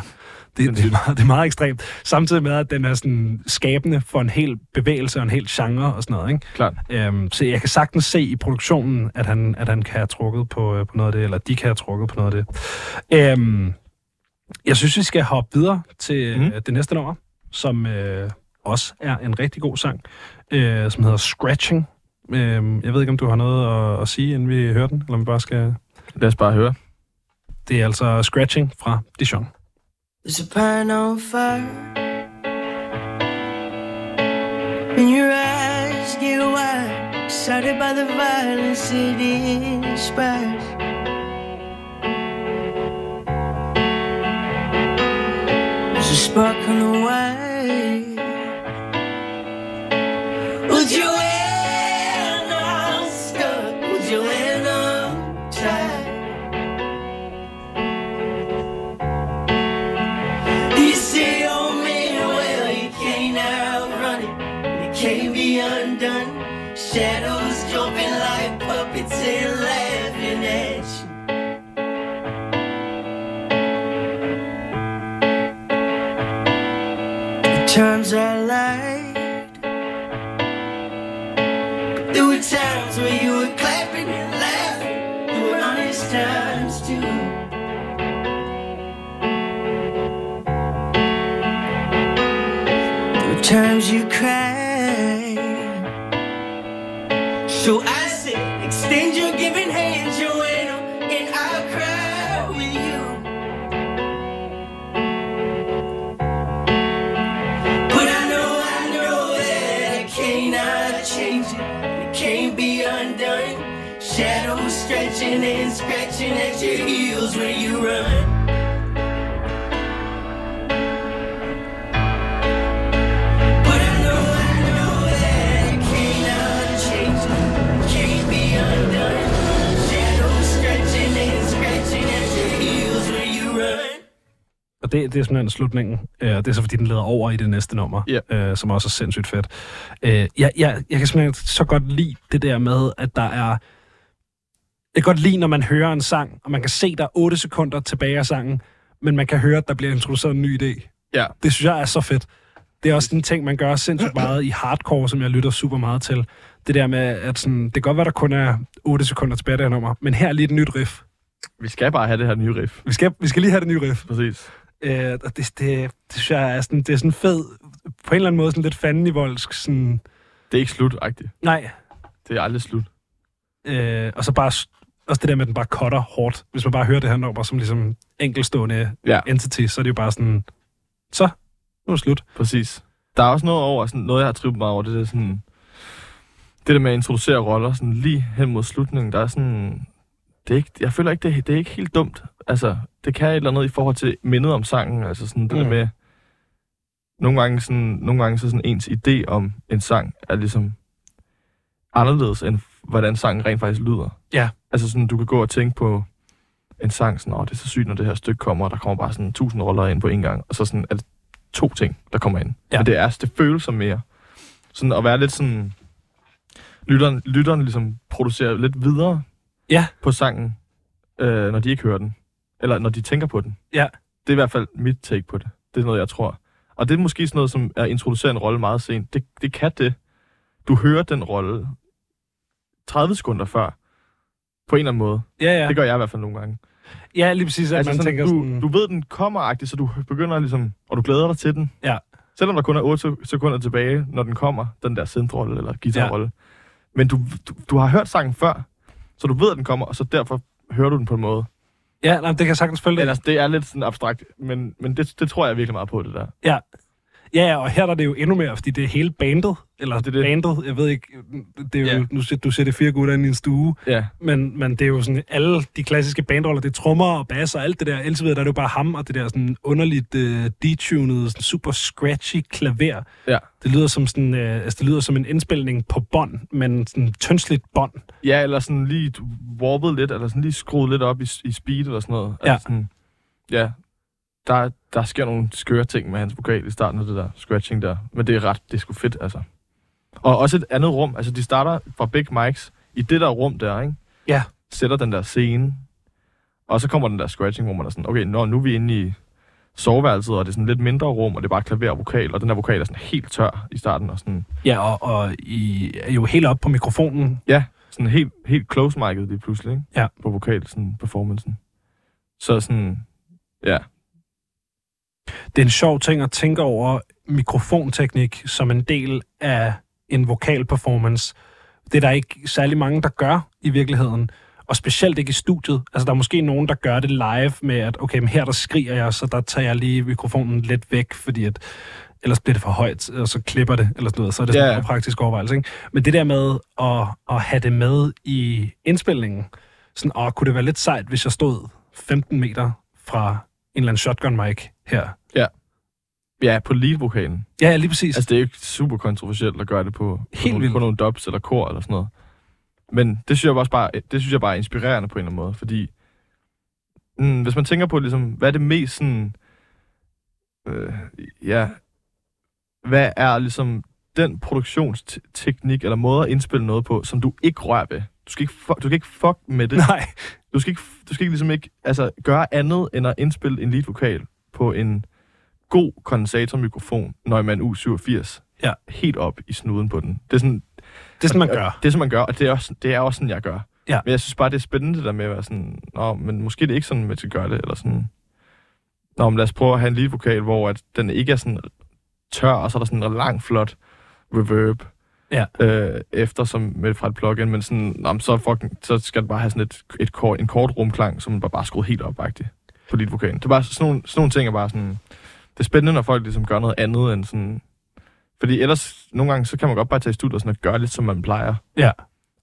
Det, det, er meget, det er meget ekstremt. Samtidig med, at den er sådan skabende for en hel bevægelse og en hel genre og sådan noget. Ikke? Klart. Øhm, så jeg kan sagtens se i produktionen, at han, at han kan have trukket på, øh, på noget af det, eller de kan have trukket på noget af det. Øhm, jeg synes, vi skal hoppe videre til mm. det næste nummer, som øh, også er en rigtig god sang, øh, som hedder Scratching. Øhm, jeg ved ikke, om du har noget at, at sige, inden vi hører den, eller om vi bare skal... Lad os bare høre. Det er altså Scratching fra Dijon. There's a pine on fire. And your eyes get wide, excited by the violence it inspires. There's a spark on the way. There were times you cry. So I said, extend your giving hand, Joanna, and I'll cry with you. But I know, I know that I cannot change it. It can't be undone. Shadows stretching and scratching at your heels when you run. Og det, det er simpelthen slutningen. Øh, og det er så, fordi den leder over i det næste nummer, Ja. øh, som også er sindssygt fedt. Øh, jeg, jeg, jeg kan simpelthen så godt lide det der med, at der er... Jeg kan godt lide, når man hører en sang, og man kan se, der er 8 sekunder tilbage af sangen, men man kan høre, at der bliver introduceret en ny idé. Ja. Det synes jeg er så fedt. Det er også en ting, man gør sindssygt meget i hardcore, som jeg lytter super meget til. Det der med, at sådan, det kan godt være, der kun er 8 sekunder tilbage af det her nummer, men her er lige et nyt riff. Vi skal bare have det her nye riff. Vi skal, vi skal lige have det nye riff. Præcis. Øh, og det, det, det, synes jeg er sådan, det er sådan fed, på en eller anden måde sådan lidt fandenivoldsk, sådan, Det er ikke slut, agtigt. nej, Det er aldrig slut. øh, og så bare, også det der med, at den bare cutter hårdt. Hvis man bare hører det her nummer som ligesom enkelstående Ja. entity, så er det jo bare sådan, så, nu er det slut. Præcis. Der er også noget over, sådan, noget jeg har trippet meget over, det der sådan... Det der med at introducere roller sådan lige hen mod slutningen, der er sådan... Det er ikke, jeg føler ikke, det, er- det er ikke helt dumt. Altså, det kan et eller andet i forhold til mindet om sangen. Altså sådan det Mm. der med... Nogle gange, sådan, nogle gange så sådan ens idé om en sang er ligesom anderledes, end hvordan sangen rent faktisk lyder. Ja. Altså sådan, du kan gå og tænke på en sang, sådan, åh, det er så sygt, når det her stykke kommer, og der kommer bare sådan tusind roller ind på en gang, og så sådan, er det to ting, der kommer ind. Ja. Men det er, det føles som mere. Sådan at være lidt sådan, lytteren, lytteren ligesom producerer lidt videre Ja. på sangen, øh, når de ikke hører den. Eller når de tænker på den. Ja. Det er i hvert fald mit take på det. Det er noget, jeg tror. Og det er måske sådan noget, som er at introducere en rolle meget sent. Det, det kan det. Du hører den rolle 30 sekunder før. På en eller anden måde. Ja, ja. Det gør jeg i hvert fald nogle gange. Ja, lige præcis, at altså man sådan, tænker du, sådan... du ved, den kommer så du begynder ligesom, og du glæder dig til den. Ja. Selvom der kun er 8 sekunder tilbage, når den kommer, den der synthrolle eller guitarrolle. Ja. Men du, du, du har hørt sangen før, så du ved, at den kommer, og så derfor hører du den på en måde. Ja, nej, det kan jeg sagtens følge. Ellers, det er lidt sådan abstrakt, men, men det, det tror jeg virkelig meget på, det der. Ja. Ja, og her er det jo endnu mere, fordi det er hele bandet, eller Det det det. bandet, jeg ved ikke, det er jo, Ja. nu siger du siger det fire gutter inde i en stue, Ja, men, men det er jo sådan alle de klassiske bandroller, det er trommer og bass og alt det der, ellers ved der er det jo bare ham og det der sådan underligt uh, detunede, sådan super scratchy klaver. Ja. Det lyder som sådan, uh, altså det lyder som en indspilning på bånd, men sådan tyndsligt bånd. ja eller sådan lige warpet lidt, eller sådan lige skruet lidt op i, i speed eller sådan noget. Ja. Altså sådan, ja, der, der sker nogle skøre ting med hans vokal i starten af det der scratching der. Men det er ret, det er sgu fedt, altså. Og også et andet rum. Altså, de starter fra Big Mics i det der rum der, ikke? Ja. Sætter den der scene. Og så kommer den der scratching, hvor man er sådan, okay, nå, nu er vi inde i soveværelset, og det er sådan lidt mindre rum, og det er bare klaver og vokal, og den der vokal er sådan helt tør i starten, og sådan, Ja, og, og I er jo helt op på mikrofonen. ja, sådan helt, helt close mic'et lige pludselig, ikke? Ja. På vokal, sådan performancen. Så sådan, ja, det er en sjov ting at tænke over mikrofonteknik som en del af en vokalperformance. Det er der ikke særlig mange, der gør i virkeligheden. Og specielt ikke i studiet. Altså, der er måske nogen, der gør det live med, at okay, men her der skriger jeg, så der tager jeg lige mikrofonen lidt væk, fordi at ellers bliver det for højt, og så klipper det, eller sådan noget. Så er det sådan Ja. en praktisk overvejelse. Ikke? Men det der med at, at have det med i indspilningen, sådan, åh, kunne det være lidt sejt, hvis jeg stod 15 meter fra en eller anden shotgun mic her, ja, på lead-vokalen. Ja, ja, lige præcis. Altså, det er jo ikke super kontroversielt at gøre det på, på, Helt nogle, vildt. på nogle dubs eller kor eller sådan noget. Men det synes jeg også bare, det synes jeg bare er inspirerende på en eller anden måde, fordi mm, hvis man tænker på, ligesom, hvad er det mest sådan, øh, ja, hvad er ligesom den produktionsteknik eller måde at indspille noget på, som du ikke rører ved? Du skal ikke, fu- du skal ikke fuck med det. Nej, Du skal ikke, du skal ikke ligesom ikke altså, gøre andet end at indspille en lead-vokal på en god kondensatormikrofon, Neumann U87. Ja. Helt op i snuden på den. Det er sådan, det er sådan, man gør. Det er sådan, man gør, og det er også, det er også sådan, jeg gør. Ja. Men jeg synes bare, det er spændende det der med at være sådan, Nå, men måske det er ikke sådan, man skal gøre det, eller sådan, Nå, men lad os prøve at have en lead-vokal, hvor at den ikke er sådan tør, og så er der sådan en lang, flot reverb Ja. øh, efter som med fra et plugin, men sådan, nå, men så, fucking, så skal det bare have sådan et, et kort, en kort rumklang, som bare, bare skruet helt op på lead-vokalen. Det er bare sådan nogle, sådan nogle ting er bare sådan, det er spændende, når folk ligesom gør noget andet end sådan, fordi ellers, nogle gange, så kan man godt bare tage i studiet og sådan og gøre lidt, som man plejer. Ja.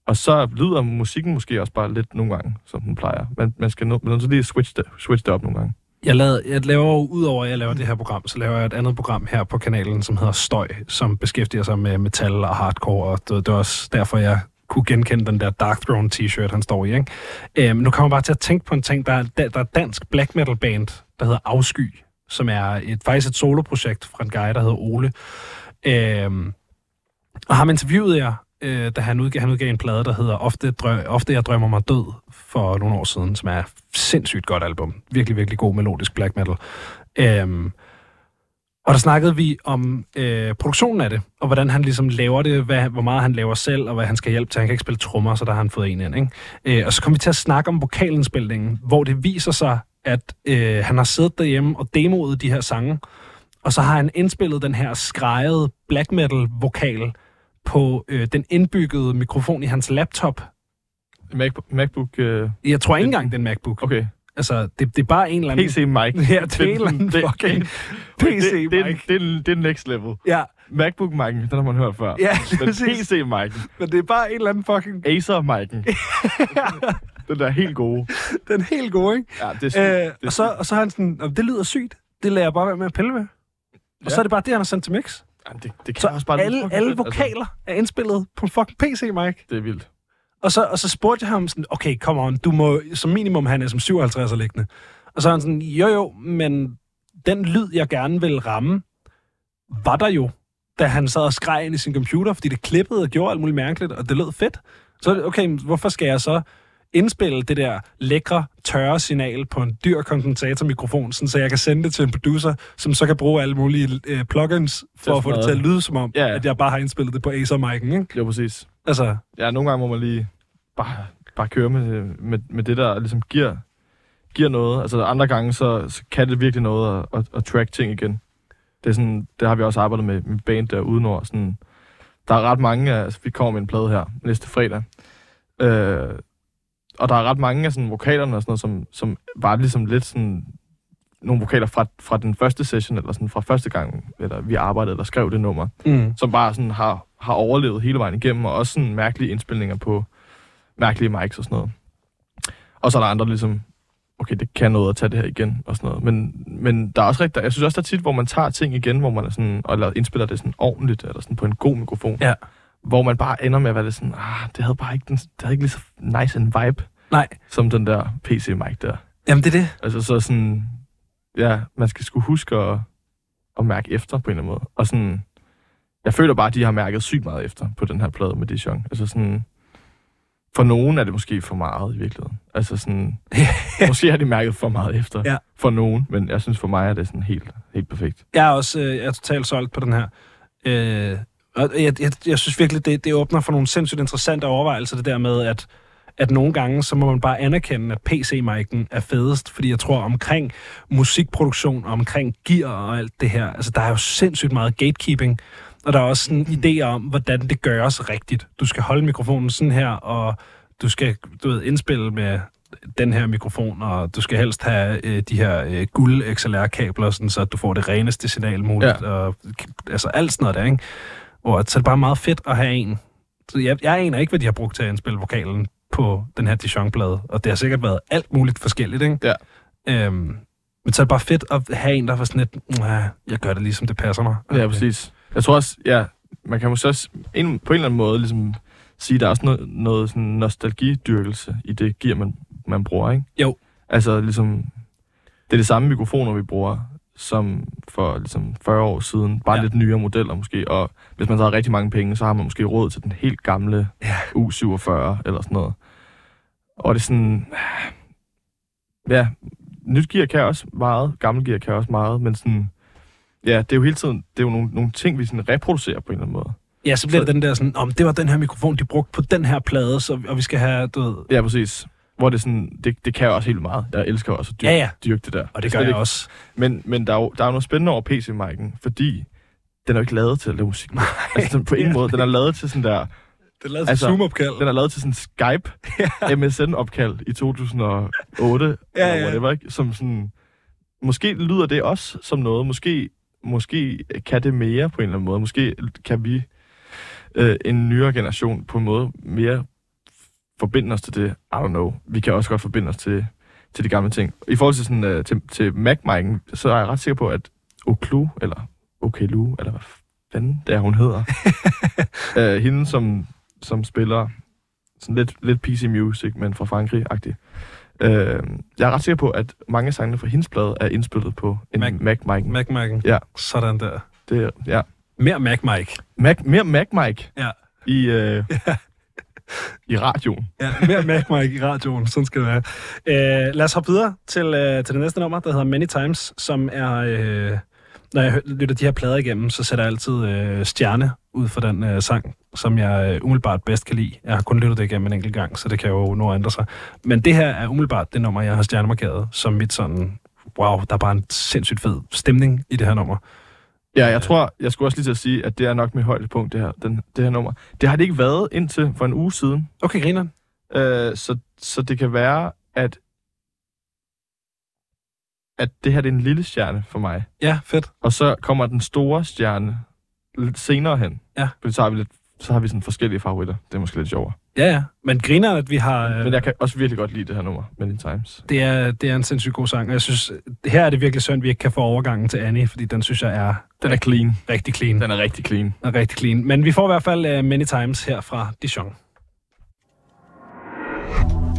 Og så lyder musikken måske også bare lidt nogle gange, som den plejer. Men man skal nu, man så lige switch det, switch det op nogle gange. Jeg, lavede, jeg laver udover at jeg laver det her program, så laver jeg et andet program her på kanalen, som hedder Støj, som beskæftiger sig med metal og hardcore, og det, det er også derfor, jeg kunne genkende den der Dark Throne t-shirt, han står i. Ikke? Øhm, nu kommer jeg bare til at tænke på en ting. Der er, der, der er dansk black metal band, der hedder Afsky, som er et, faktisk et soloprojekt fra en guy, der hedder Ole. Øhm, og ham interviewede jeg, øh, da han udgav, han udgav en plade, der hedder Ofte, drø, Ofte jeg drømmer mig død for nogle år siden, som er sindssygt godt album. Virkelig, virkelig god melodisk black metal. Øhm, og der snakkede vi om øh, produktionen af det, og hvordan han ligesom laver det, hvad, hvor meget han laver selv, og hvad han skal hjælpe til. Han kan ikke spille trommer, så der har han fået en ind. Ikke? Øh, og så kom vi til at snakke om vokalindspilningen, hvor det viser sig, at øh, han har siddet derhjemme og demoet de her sange, og så har han indspillet den her skrejede black metal vokal på øh, den indbyggede mikrofon i hans laptop. Macbook, Macbook øh, Jeg tror ikke engang, det er en MacBook. okay. Altså, det, det er bare en eller anden... PC mic. Ja, det er en eller anden fucking PC det, det, mic. *laughs* det, det, det er next level. Ja, Macbook mic'en, den har man hørt før. ja Men *laughs* præcis. PC mic'en, Men det er bare en eller anden fucking... Acer mic'en. *laughs* den der er helt gode. Den er helt god, ikke? Ja, det er, Øh, det er og, så, og så har han sådan, "Nå, det lyder sygt. Det lader jeg bare være med at pille. Og Ja. så er det bare det, han har sendt til mix. Jamen, det, det kan Så også bare alle, alle fedt, vokaler er indspillet på en fucking PC-mic. Altså, det er vildt. Og så, og så spurgte jeg ham sådan, okay, come on, du må som minimum have en SM57 liggende. Og så er han sådan, jo jo, men den lyd, jeg gerne vil ramme, var der jo, da han sad og skreg ind i sin computer, fordi det klippede og gjorde alt muligt mærkeligt, og det lød fedt. Så er okay, hvorfor skal jeg så indspille det der lækre, tørre signal på en dyr kondensatormikrofon, sådan så jeg kan sende det til en producer, som så kan bruge alle mulige øh, plugins for at få det til at lyde som om, Ja, ja. at jeg bare har indspillet det på Acer-mic'en, ikke? Jo, præcis. Altså, Ja, nogle gange må man lige bare, bare køre med, med, med det, der ligesom giver, giver noget. Altså andre gange, så, så kan det virkelig noget at, at, at track ting igen. Det, er sådan, det har vi også arbejdet med, med band der udenord. Sådan, der er ret mange af, altså vi kommer med en plade her næste fredag. Øh, og der er ret mange af sådan, vokalerne og sådan noget, som, som var ligesom lidt sådan, nogle vokaler fra, fra den første session, eller sådan fra første gang, eller vi arbejdede eller skrev det nummer mm. som bare sådan har, har overlevet hele vejen igennem, og også sådan mærkelige indspilninger på mærkelige mics og sådan noget. Og så er der andre ligesom, okay, det kan noget at tage det her igen og sådan noget. Men, men der er også rigtig, jeg synes også, der er tit, hvor man tager ting igen, hvor man er sådan, og eller indspiller det sådan ordentligt, eller sådan på en god mikrofon. Ja. Hvor man bare ender med at være lidt sådan, ah, det havde bare ikke, den, det havde ikke lige så nice en vibe, Nej, som den der PC-mic der. jamen det er det. Altså så sådan, ja, man skal sgu huske at, at mærke efter på en eller anden måde. Og sådan, jeg føler bare, at de har mærket sygt meget efter på den her plade med Dijon. Altså sådan, for nogen er det måske for meget i virkeligheden. Altså sådan, *laughs* måske har de mærket for meget efter Ja. for nogen, men jeg synes for mig er det sådan helt, helt perfekt. Jeg er også øh, jeg er totalt solgt på den her. Øh, og jeg, jeg, jeg synes virkelig, det, det åbner for nogle sindssygt interessante overvejelser, det der med, at, at nogle gange, så må man bare anerkende, at PC-mic'en er fedest, fordi jeg tror omkring musikproduktion, og omkring gear og alt det her, altså der er jo sindssygt meget gatekeeping, og der er også sådan idéer om, hvordan det gøres rigtigt. Du skal holde mikrofonen sådan her, og du skal du ved, indspille med den her mikrofon, og du skal helst have øh, de her øh, guld XLR-kabler, sådan, så du får det reneste signal muligt, ja. og altså alt sådan noget der, ikke? Og så er det bare meget fedt at have en. Så jeg, jeg aner ikke, hvad de har brugt til at indspille vokalen på den her Dijon-plade, og det har sikkert været alt muligt forskelligt, ikke? Ja. Øhm, men så er det bare fedt at have en, der var sådan lidt, "Mwah, jeg gør det ligesom det passer mig. Ja, præcis. Jeg tror også, ja, man kan måske også en, på en eller anden måde ligesom sige, der er også noget, noget sådan nostalgidyrkelse i det gear, man, man bruger, ikke? Jo. Altså ligesom, det er det samme mikrofoner, vi bruger, som for ligesom 40 år siden. Bare Ja. lidt nyere modeller måske. Og hvis man så har rigtig mange penge, så har man måske råd til den helt gamle Ja. U47 eller sådan noget. Og det er sådan... Ja, nyt gear kan også meget, gammel gear kan også meget, men sådan... Ja, det er jo hele tiden, det er jo nogle, nogle ting, vi sådan reproducerer på en eller anden måde. Ja, så bliver Så- det den der sådan, om det var den her mikrofon, de brugte på den her plade, så, og vi skal have, du ved... Ja, præcis. Hvor det sådan, det, det kan jo også helt meget. Jeg elsker også at dyrke, Ja, ja. dyrke det der. Og det gør jeg ikke. også. Men, men der, er jo, der er jo noget spændende over PC-mic'en, fordi den er jo ikke lavet til at lave musik. med. altså, den, på ingen måde. Den er lavet til sådan der... Det er lavet Altså, Zoom-opkald. Den er lavet til sådan Skype MSN-opkald i 2008, Ja, eller ja. whatever, ikke? Som sådan... Måske lyder det også som noget. Måske, måske kan det mere på en eller anden måde. Måske kan vi, øh, en nyere generation, på en måde mere forbinde os til det. I don't know. Vi kan også godt forbinde os til, til de gamle ting. I forhold til, sådan, uh, til, til mac så er jeg ret sikker på, at Oklu, eller Okelu, eller hvad fanden det er, hun hedder, uh, *laughs* hende, som, som spiller sådan lidt, lidt PC music, men fra Frankrig-agtig. Uh, jeg er ret sikker på, at mange af sangene fra hendes plade er indspillet på en Mac- mac, mic. Mac Mike'en. Ja. Sådan der. Det, ja. Mere Mac Mike. Mac, mere mac mic Ja. i, *laughs* uh, i radioen. Ja, mere Mac Mike i radioen. Sådan skal det være. Øh, lad os hoppe videre til, øh, til det næste nummer, der hedder Many Times, som er... Øh, når jeg lytter de her plader igennem, så sætter jeg altid øh, stjerne ud for den øh, sang. Som jeg øh, umiddelbart bedst kan lide. Jeg har kun lyttet det igennem en enkelt gang, så det kan jo nå at ændre sig. Men det her er umiddelbart det nummer, jeg har stjernemarkeret som mit sådan, wow, der er bare en sindssygt fed stemning i det her nummer. Ja, jeg tror, jeg skulle også lige til at sige, at det er nok mit højdepunkt, det her, den, det her nummer. Det har det ikke været indtil for en uge siden. Okay, griner. Øh, så, så det kan være, at, at det her det er en lille stjerne for mig. Ja, fedt. Og så kommer den store stjerne lidt senere hen. Ja. Så har vi, lidt, så har vi sådan forskellige favoritter. Det er måske lidt sjovere. Ja, ja. Men griner, at vi har... Øh, Men jeg kan også virkelig godt lide det her nummer, Many Times. det, er, det er en sindssygt god sang, og jeg synes, her er det virkelig synd, at vi ikke kan få overgangen til Annie, fordi den synes jeg er Den er clean. rigtig clean. Den er rigtig clean. er rigtig clean. Men vi får i hvert fald uh, Many Times her fra Dijon.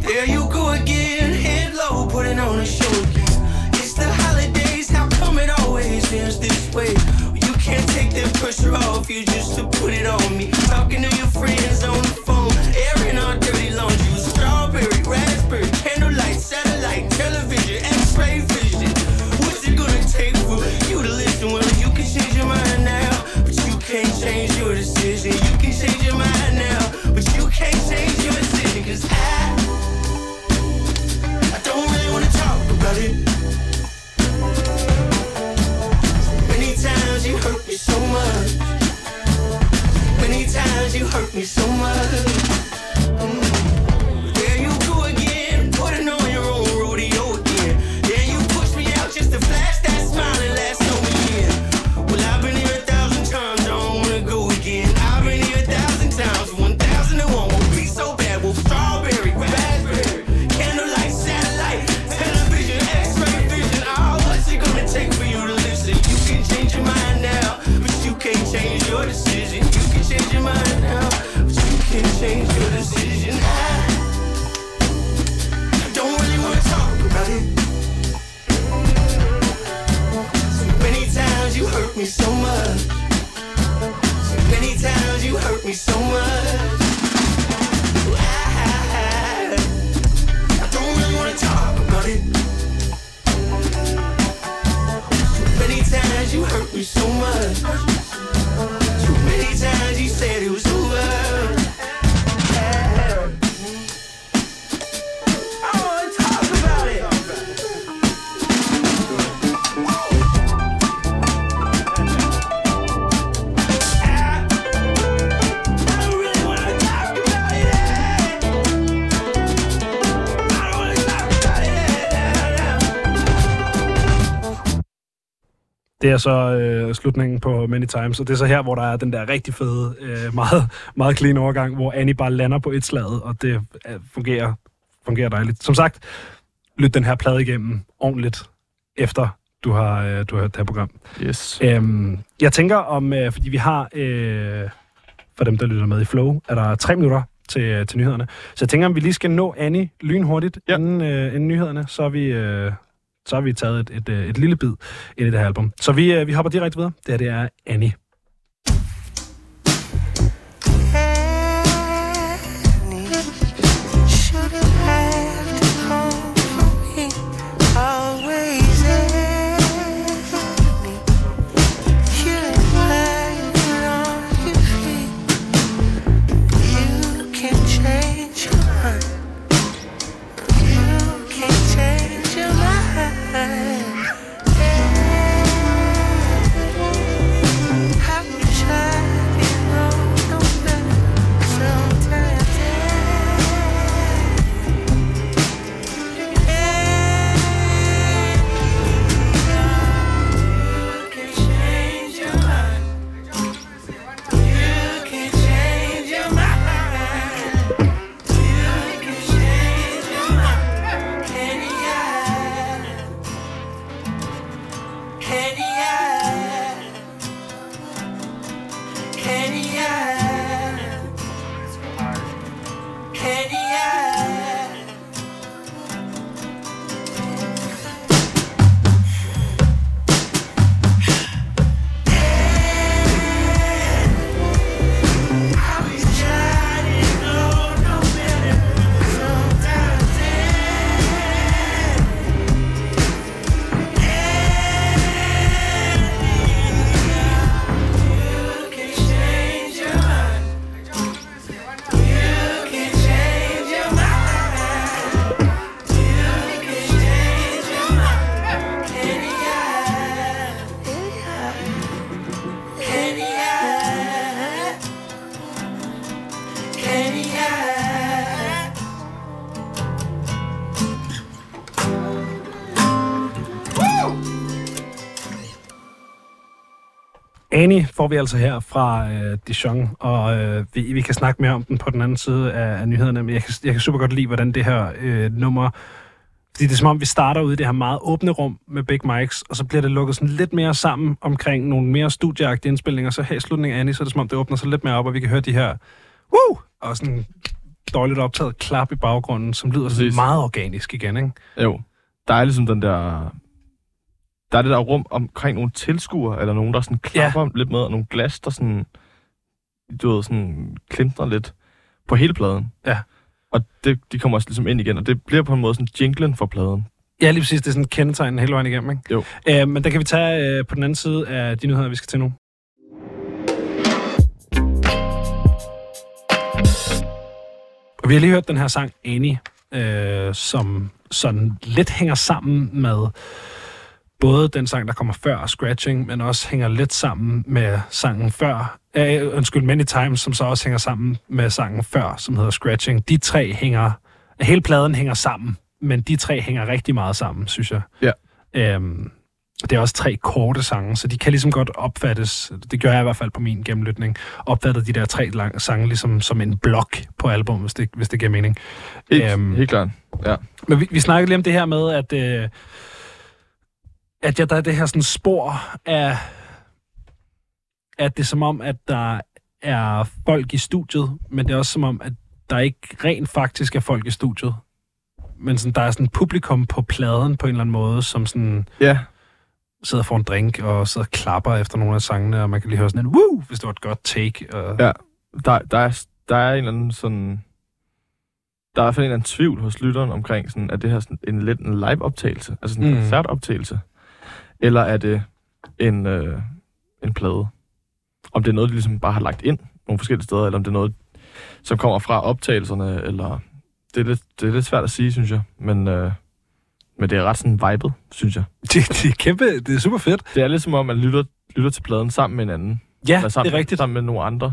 There you go again, head low, putting on a show again. It's the holidays, how come it always ends this way? Can't take the pressure off you just to put it on me. Talking to your friends on er så øh, slutningen på Many Times, og det er så her, hvor der er den der rigtig fede, øh, meget, meget clean overgang, hvor Annie bare lander på et slag, og det øh, fungerer, fungerer dejligt. Som sagt, lyt den her plade igennem ordentligt, efter du har, øh, du har hørt det her program. Yes. Øhm, jeg tænker om, øh, fordi vi har, øh, for dem, der lytter med i Flow, er der tre minutter til, øh, til nyhederne. Så jeg tænker, om vi lige skal nå Annie lynhurtigt ja. Ja. inden, øh, inden nyhederne, så er vi... Øh, så har vi taget et, et, øh, et lille bid ind i det her album. Så vi, øh, vi hopper direkte videre. Det her, det er Annie. Får vi altså her fra øh, Dijon, og øh, vi, vi kan snakke mere om den på den anden side af, af nyhederne, men jeg kan, jeg kan super godt lide, hvordan det her øh, nummer... Fordi det er som om, vi starter ude i det her meget åbne rum med Big Mics, og så bliver det lukket sådan lidt mere sammen omkring nogle mere studieagtige indspilninger. Så her i slutningen af Annie, så er det som om, det åbner sig lidt mere op, og vi kan høre de her... Woo! Og sådan dårligt optaget klap i baggrunden, som lyder sådan Præcis. meget organisk igen, ikke? Jo. Der er ligesom den der... Der er det der rum omkring nogle tilskuere, eller nogen, der sådan klapper ja. lidt med, og nogle glas, der sådan... Du ved, sådan klimtrer lidt på hele pladen. Ja. Og det, de kommer også ligesom ind igen, og det bliver på en måde sådan jinglen for pladen. Ja, lige præcis. Det er sådan et kendetegn hele vejen igennem, ikke? Jo. Øh, men der kan vi tage øh, på den anden side af de nyheder, vi skal til nu. Og vi har lige hørt den her sang, Annie, øh, som sådan lidt hænger sammen med både den sang, der kommer før Scratching, men også hænger lidt sammen med sangen før, øh, undskyld, Many Times, som så også hænger sammen med sangen før, som hedder Scratching. De tre hænger, hele pladen hænger sammen, men de tre hænger rigtig meget sammen, synes jeg. Ja. Øhm, det er også tre korte sange, så de kan ligesom godt opfattes, det gør jeg i hvert fald på min gennemlytning, opfattet de der tre lang, sange ligesom som en blok på album, hvis det, hvis det giver mening. Helt, øhm, helt klart. Ja. Men vi, vi snakkede lige om det her med, at, øh, at ja, der er det her sådan spor af, at det er som om, at der er folk i studiet, men det er også som om, at der ikke rent faktisk er folk i studiet. Men sådan, der er sådan publikum på pladen på en eller anden måde, som sådan Ja, sidder for en drink og sidder og klapper efter nogle af sangene, og man kan lige høre sådan en woo, hvis det var et godt take. Og, Ja. der, der, er, der er en eller anden sådan... Der er i hvert fald en eller anden tvivl hos lytteren omkring, sådan, at det her sådan en lidt en live-optagelse, altså sådan en mm. koncertoptagelse, eller er det en, øh, en plade? Om det er noget, de ligesom bare har lagt ind nogle forskellige steder, eller om det er noget, som kommer fra optagelserne, eller... Det er lidt, det er lidt svært at sige, synes jeg, men, øh, men det er ret sådan vibet, synes jeg. *laughs* det, det, er kæmpe, det er super fedt. Det er lidt som om, man lytter, lytter til pladen sammen med en anden. Ja, eller sammen, det er rigtigt. Sammen med nogle andre.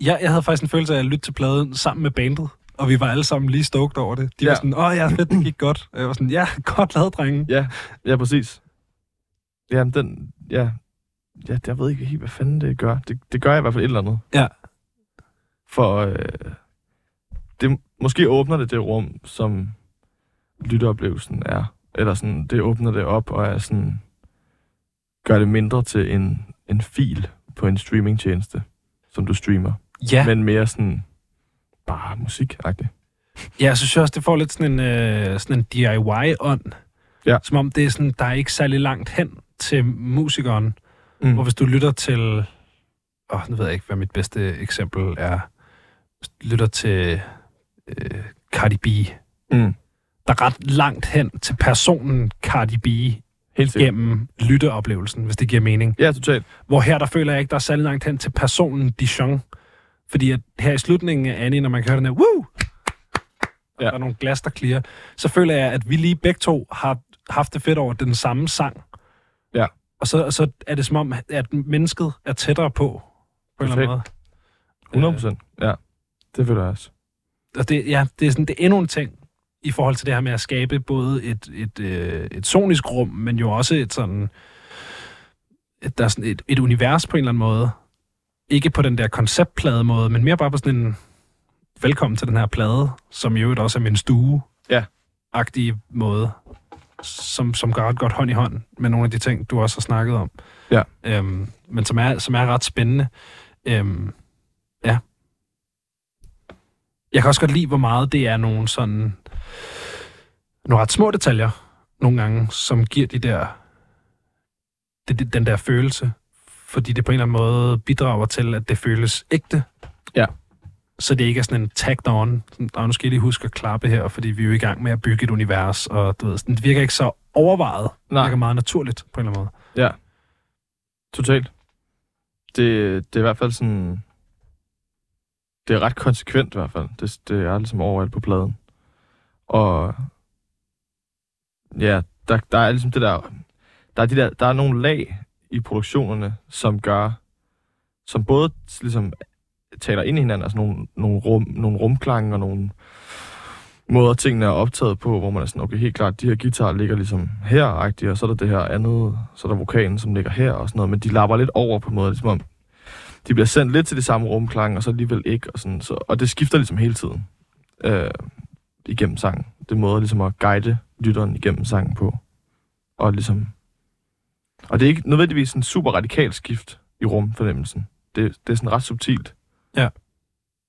Jeg, jeg havde faktisk en følelse af at lytte til pladen sammen med bandet, og vi var alle sammen lige stoked over det. De ja. var Ja. sådan, åh ja, fedt, det gik godt. Og jeg var sådan, ja, *laughs* godt lavet, drenge. Ja, ja, præcis. Jamen, den, ja, ja, jeg ved ikke helt, hvad fanden det gør. Det, det gør jeg i hvert fald et eller andet. Ja. For øh, det, måske åbner det det rum, som lytteoplevelsen er. Eller sådan, det åbner det op og er sådan, gør det mindre til en, en fil på en streamingtjeneste, som du streamer. Ja, Men mere sådan, bare musikagtigt. ja jeg synes også, det får lidt sådan en, øh, sådan en DIY-ånd. Ja. Som om det er sådan, der er ikke særlig langt hen til musikeren. Mm. Og hvis du lytter til... Åh, nu ved jeg ikke, hvad mit bedste eksempel er. Hvis du lytter til øh, Cardi B. Mm. Der er ret langt hen til personen Cardi B Helt sikkert. gennem lytteoplevelsen, hvis det giver mening. Ja, totalt. Hvor her, der føler jeg ikke, der er særlig langt hen til personen Dijon. Fordi at her i slutningen af Annie, når man kan høre den her, woo! Ja. Ja. Der er nogle glas, der clear. Så føler jeg, at vi lige begge to har haft det fedt over den samme sang. Og så, og så er det som om, at mennesket er tættere på, på en eller anden måde. 100 procent. Ja, det føler jeg også. Og det, ja, det er, sådan, det er endnu en ting i forhold til det her med at skabe både et, et, øh, et sonisk rum, men jo også et sådan... Et, der er sådan et, et univers på en eller anden måde. Ikke på den der konceptplade måde, men mere bare på sådan en velkommen til den her plade, som i øvrigt også er min stue. Ja. Agtige måde, som, som går ret godt hånd i hånd med nogle af de ting, du også har snakket om. Ja. Øhm, men som er, som er ret spændende. Øhm, ja. Jeg kan også godt lide, hvor meget det er nogle sådan... Nogle ret små detaljer, nogle gange, som giver de der... Det, den der følelse. Fordi det på en eller anden måde bidrager til, at det føles ægte. Ja. Så det ikke er sådan en tagged on. Sådan, "Nå, nu skal jeg lige huske at klappe her, fordi vi er jo i gang med at bygge et univers. Og du ved, sådan, det virker ikke så overvejet. Det Nej. virker meget naturligt på en eller anden måde. Ja. Totalt. Det, det er i hvert fald sådan... Det er ret konsekvent i hvert fald. Det, det er ligesom overalt på pladen. Og... Ja, der, der er ligesom det der... Der er, de der, der er nogle lag i produktionerne, som gør... Som både ligesom taler ind i hinanden, altså nogle, nogle, rum, nogle rumklange og nogle, måder, tingene er optaget på, hvor man er sådan, okay, helt klart, de her guitarer ligger ligesom her, og så er der det her andet, så er der vokalen, som ligger her og sådan noget, men de lapper lidt over på en måde, ligesom om, de bliver sendt lidt til det samme rumklang, og så alligevel ikke, og sådan, så, og det skifter ligesom hele tiden øh, igennem sangen. Det er måder ligesom at guide lytteren igennem sangen på, og ligesom, og det er ikke nødvendigvis en super radikal skift i rumfornemmelsen. Det, det er sådan ret subtilt. Ja.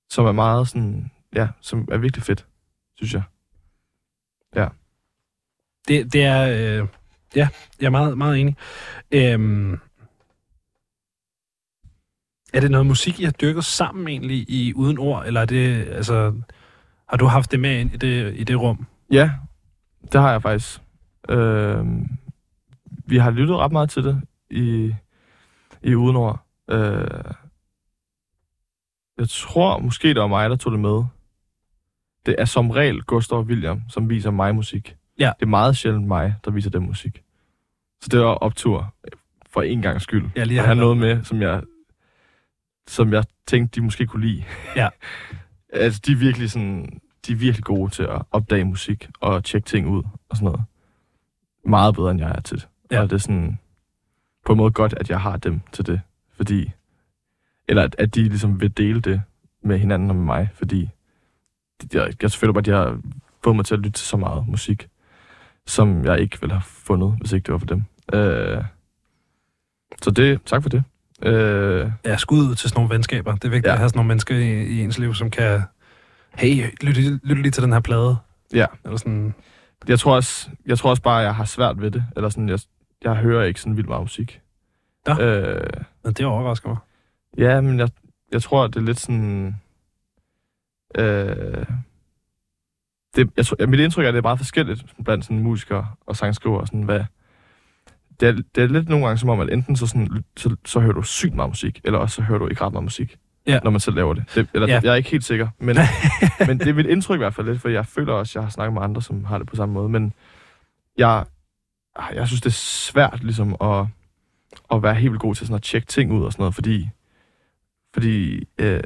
Som er meget sådan, ja, som er virkelig fedt, synes jeg. Ja. Det, det er... Øh, ja, jeg er meget, meget enig. Øhm, er det noget musik, I har dyrket sammen egentlig i uden ord, eller er det, altså, har du haft det med ind i det, i det rum? Ja, det har jeg faktisk. Øh, vi har lyttet ret meget til det i, i Udenord. Øh, jeg tror måske, det var mig, der tog det med. Det er som regel Gustav William, som viser mig musik. Ja. Det er meget sjældent mig, der viser den musik. Så det var optur for en gang skyld. Ja, lige at have noget med, som jeg, som jeg tænkte, de måske kunne lide. Ja. *laughs* altså, de er virkelig sådan, de er virkelig gode til at opdage musik og tjekke ting ud og sådan noget. Meget bedre, end jeg er til det. Ja. Og det er sådan, på en måde godt, at jeg har dem til det. Fordi, eller at, at de ligesom vil dele det med hinanden og med mig, fordi jeg, jeg føler bare, at de har fået mig til at lytte til så meget musik, som jeg ikke ville have fundet, hvis ikke det var for dem. Øh, så det, tak for det. Øh, Ja, skud ud til sådan nogle venskaber. Det er vigtigt Ja. ja. at have sådan nogle mennesker i, i ens liv, som kan... Hey, lyt, lyt lige til den her plade. Ja. Eller sådan... jeg, tror også, jeg tror også bare, at jeg har svært ved det. Eller sådan, jeg, jeg hører ikke sådan vildt meget musik. Nå. Øh, Ja, det overrasker mig. Ja, men jeg, jeg tror, det er lidt sådan... Øh, det, jeg tror, mit indtryk er, at det er meget forskelligt blandt sådan musikere og sangskrivere. Sådan, hvad, det, er, det er lidt nogle gange som om, at enten så, sådan, så, så hører du sygt meget musik, eller også så hører du ikke ret meget musik, Ja. når man selv laver det. det eller, Ja. Jeg er ikke helt sikker, men, *laughs* men det er mit indtryk i hvert fald lidt, for jeg føler også, at jeg har snakket med andre, som har det på samme måde. Men jeg, jeg synes, det er svært ligesom at, at være helt vildt god til sådan at tjekke ting ud og sådan noget, fordi fordi, øh,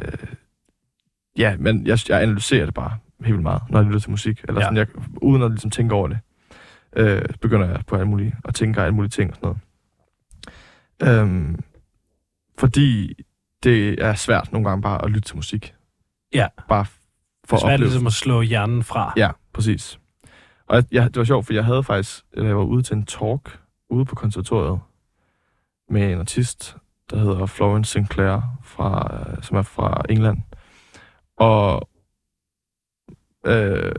ja, men jeg, jeg analyserer det bare helt vildt meget, når jeg lytter til musik. Eller Ja. sådan, jeg, uden at ligesom tænke over det, øh, begynder jeg på alle mulige, at tænke alle mulige ting og sådan noget. Øhm, fordi det er svært nogle gange bare at lytte til musik. Ja. Bare for For at svært opleve ligesom at slå hjernen fra. Ja, præcis. Og jeg, jeg, det var sjovt, for jeg havde faktisk, jeg var ude til en talk ude på konservatoriet med en artist, der hedder Florence Sinclair, fra, øh, som er fra England. Og øh,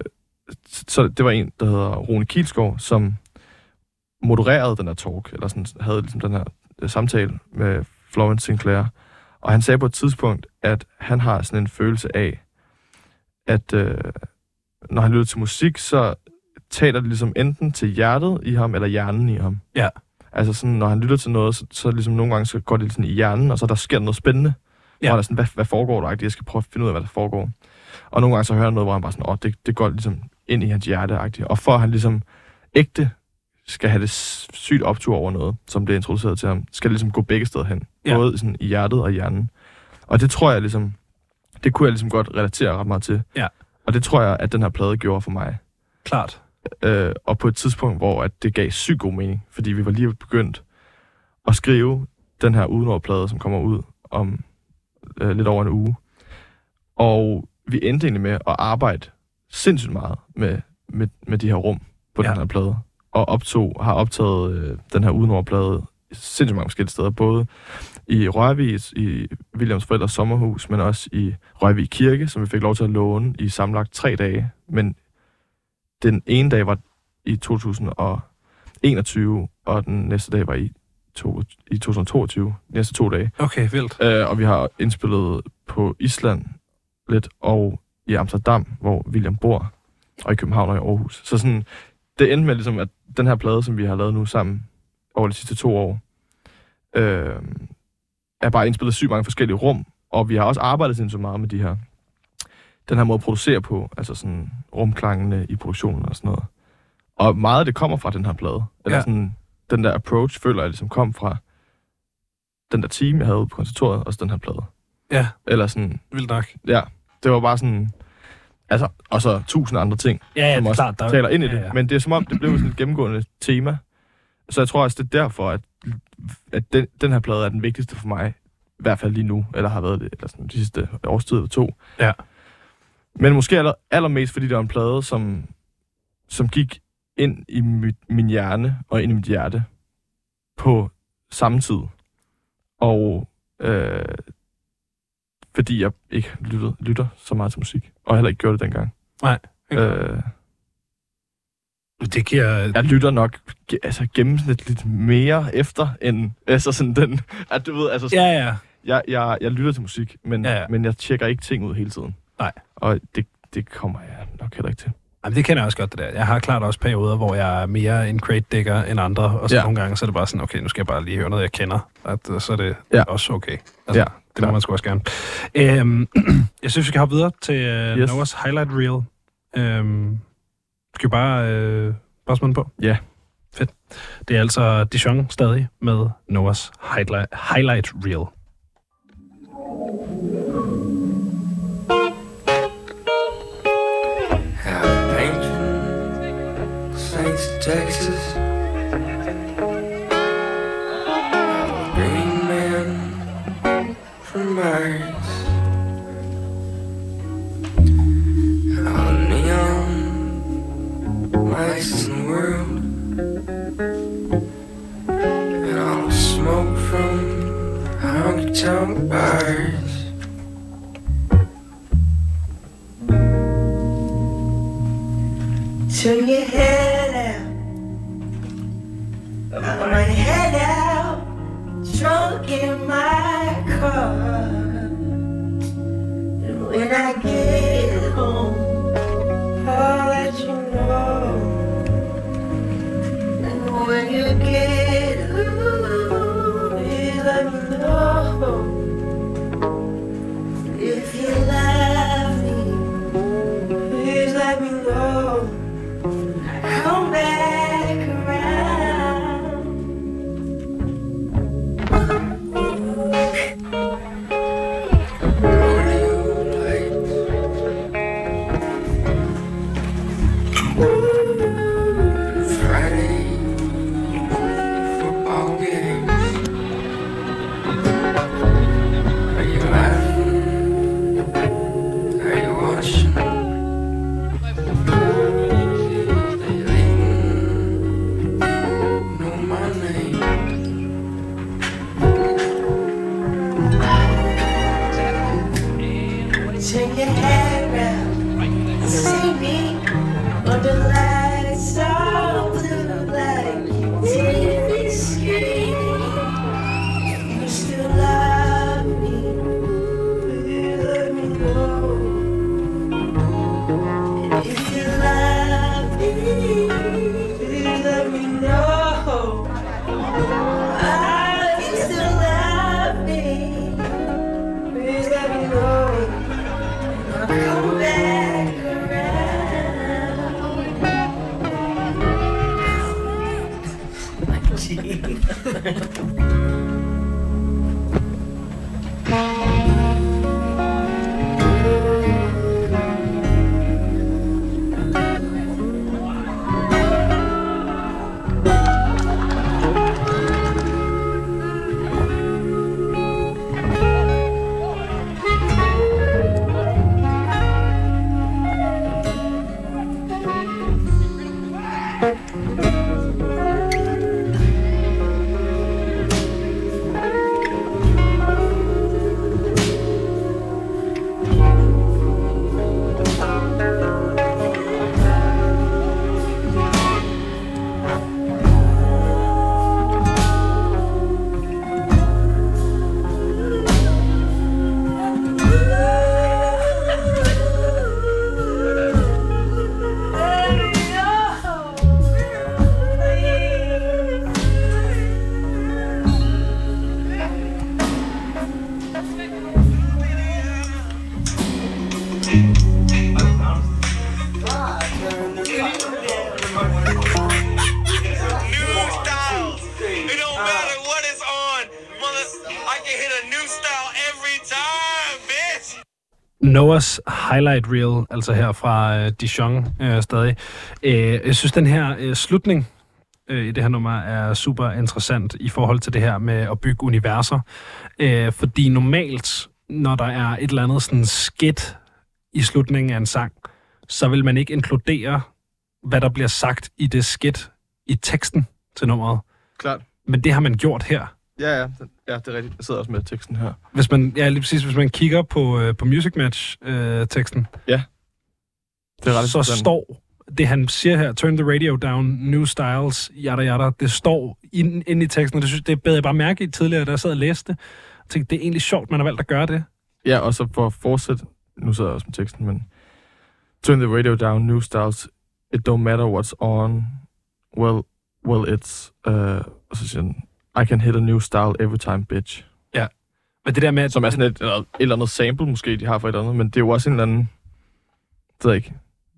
så det var en, der hedder Rune Kielskov, som modererede den her talk, eller sådan, havde ligesom den her øh, samtale med Florence Sinclair. Og han sagde på et tidspunkt, at han har sådan en følelse af, at øh, når han lytter til musik, så taler det ligesom enten til hjertet i ham, eller hjernen i ham. Ja. Altså sådan, når han lytter til noget, så, så ligesom nogle gange så går det sådan i hjernen, og så der sker noget spændende. Ja. Ja. Og han er sådan, hvad, hvad foregår der? Jeg skal prøve at finde ud af, hvad der foregår. Og nogle gange så hører han noget, hvor han bare sådan, åh, det, det går ligesom ind i hans hjerte -agtigt. Og for at han ligesom ægte skal have det sygt optur over noget, som bliver introduceret til ham, skal det ligesom gå begge steder hen. Ja. Både sådan i hjertet og hjernen. Og det tror jeg ligesom, det kunne jeg ligesom godt relatere ret meget til. Ja. Og det tror jeg, at den her plade gjorde for mig. Klart. Øh, og på et tidspunkt, hvor at det gav sygt god mening, fordi vi var lige begyndt at skrive den her udenordplade, som kommer ud om øh, lidt over en uge. Og vi endte egentlig med at arbejde sindssygt meget med, med, med de her rum på Ja. den her plade. Og optog, har optaget øh, den her udenordplade sindssygt mange forskellige steder. Både i Rørvig, i Williams forældres sommerhus, men også i Rørvig Kirke, som vi fik lov til at låne i sammenlagt tre dage. Men den ene dag var i 2021, og den næste dag var i, to, i 2022, de næste to dage. Okay, vildt. Øh, og vi har indspillet på Island lidt, og i Amsterdam, hvor William bor, og i København og i Aarhus. Så sådan, det endte med ligesom, at den her plade, som vi har lavet nu sammen over de sidste to år, øh, er bare indspillet sygt mange forskellige rum, og vi har også arbejdet sindssygt meget med de her, den her måde at producere på, altså sådan rumklangene i produktionen og sådan noget. Og meget af det kommer fra den her plade. Eller Ja. ja. sådan, den der approach, føler jeg ligesom kom fra den der team, jeg havde på konservatoriet, og så den her plade. Ja, Eller sådan, vildt nok. ja, det var bare sådan, Altså, og så tusind andre ting, Ja, ja, som det også klart. Der, taler ind i ja, det. ja. Men det er som om, det blev sådan et gennemgående tema. Så jeg tror også, det er derfor, at, at den, den her plade er den vigtigste for mig. I hvert fald lige nu, eller har været det eller sådan, de sidste års tid eller to. Ja. Men måske aller, allermest, fordi det var en plade, som, som gik ind i mit, min hjerne og ind i mit hjerte på samme tid. Og øh, fordi jeg ikke lyttede, lytter så meget til musik, og heller ikke gjorde det dengang. Nej? Øh, Det giver... jeg lytter nok altså, gennemsnitligt mere efter, end altså sådan den... At du ved, altså, Ja, ja. jeg, jeg, jeg lytter til musik, men, ja. ja. men jeg tjekker ikke ting ud hele tiden. Nej. Og det, det kommer jeg nok heller ikke til. Jamen, det kender jeg også godt, det der. Jeg har klart også perioder, hvor jeg er mere en crate digger end andre, og så ja. Nogle gange, så er det bare sådan, okay, nu skal jeg bare lige høre noget, jeg kender. At, øh, så er det Ja. også okay. Altså, Ja, det må man sgu også gerne. Øhm, *clears throat* jeg synes, vi skal hoppe videre til uh, yes. Noahs highlight reel. Øhm, skal vi bare, øh, bare smide den på? Ja. Fedt. Det er altså Dijon stadig med Noahs highlight, highlight reel. Texas. Green man from Mars. The neon lights in the world. And all the smoke from honky tonk bars. Turn your head highlight reel, altså her fra øh, Dijon øh, stadig. Øh, jeg synes, den her øh, slutning øh, i det her nummer er super interessant i forhold til det her med at bygge universer. Øh, fordi normalt, når der er et eller andet sådan skidt i slutningen af en sang, så vil man ikke inkludere, hvad der bliver sagt i det skidt i teksten til nummeret. Klart. Men det har man gjort her. Ja, ja, ja, det er rigtigt. Jeg sidder også med teksten her. Hvis man, ja, lige præcis, hvis man kigger på, øh, på Music Match-teksten, Det er ret så interessant. står det, han siger her, turn the radio down, new styles, yada yada, det står inde ind i teksten, og det, synes, det bed jeg bare mærke i tidligere, da jeg sad og læste det. Jeg tænkte, det er egentlig sjovt, man har valgt at gøre det. Ja, og så for at fortsætte, nu sidder jeg også med teksten, men turn the radio down, new styles, it don't matter what's on, well, well it's, uh, og så siger den, I can hit a new style every time, bitch. Men det der med, at Som er sådan et, eller, et eller andet sample, måske, de har for et eller andet, men det er jo også en eller anden, det ved jeg ikke,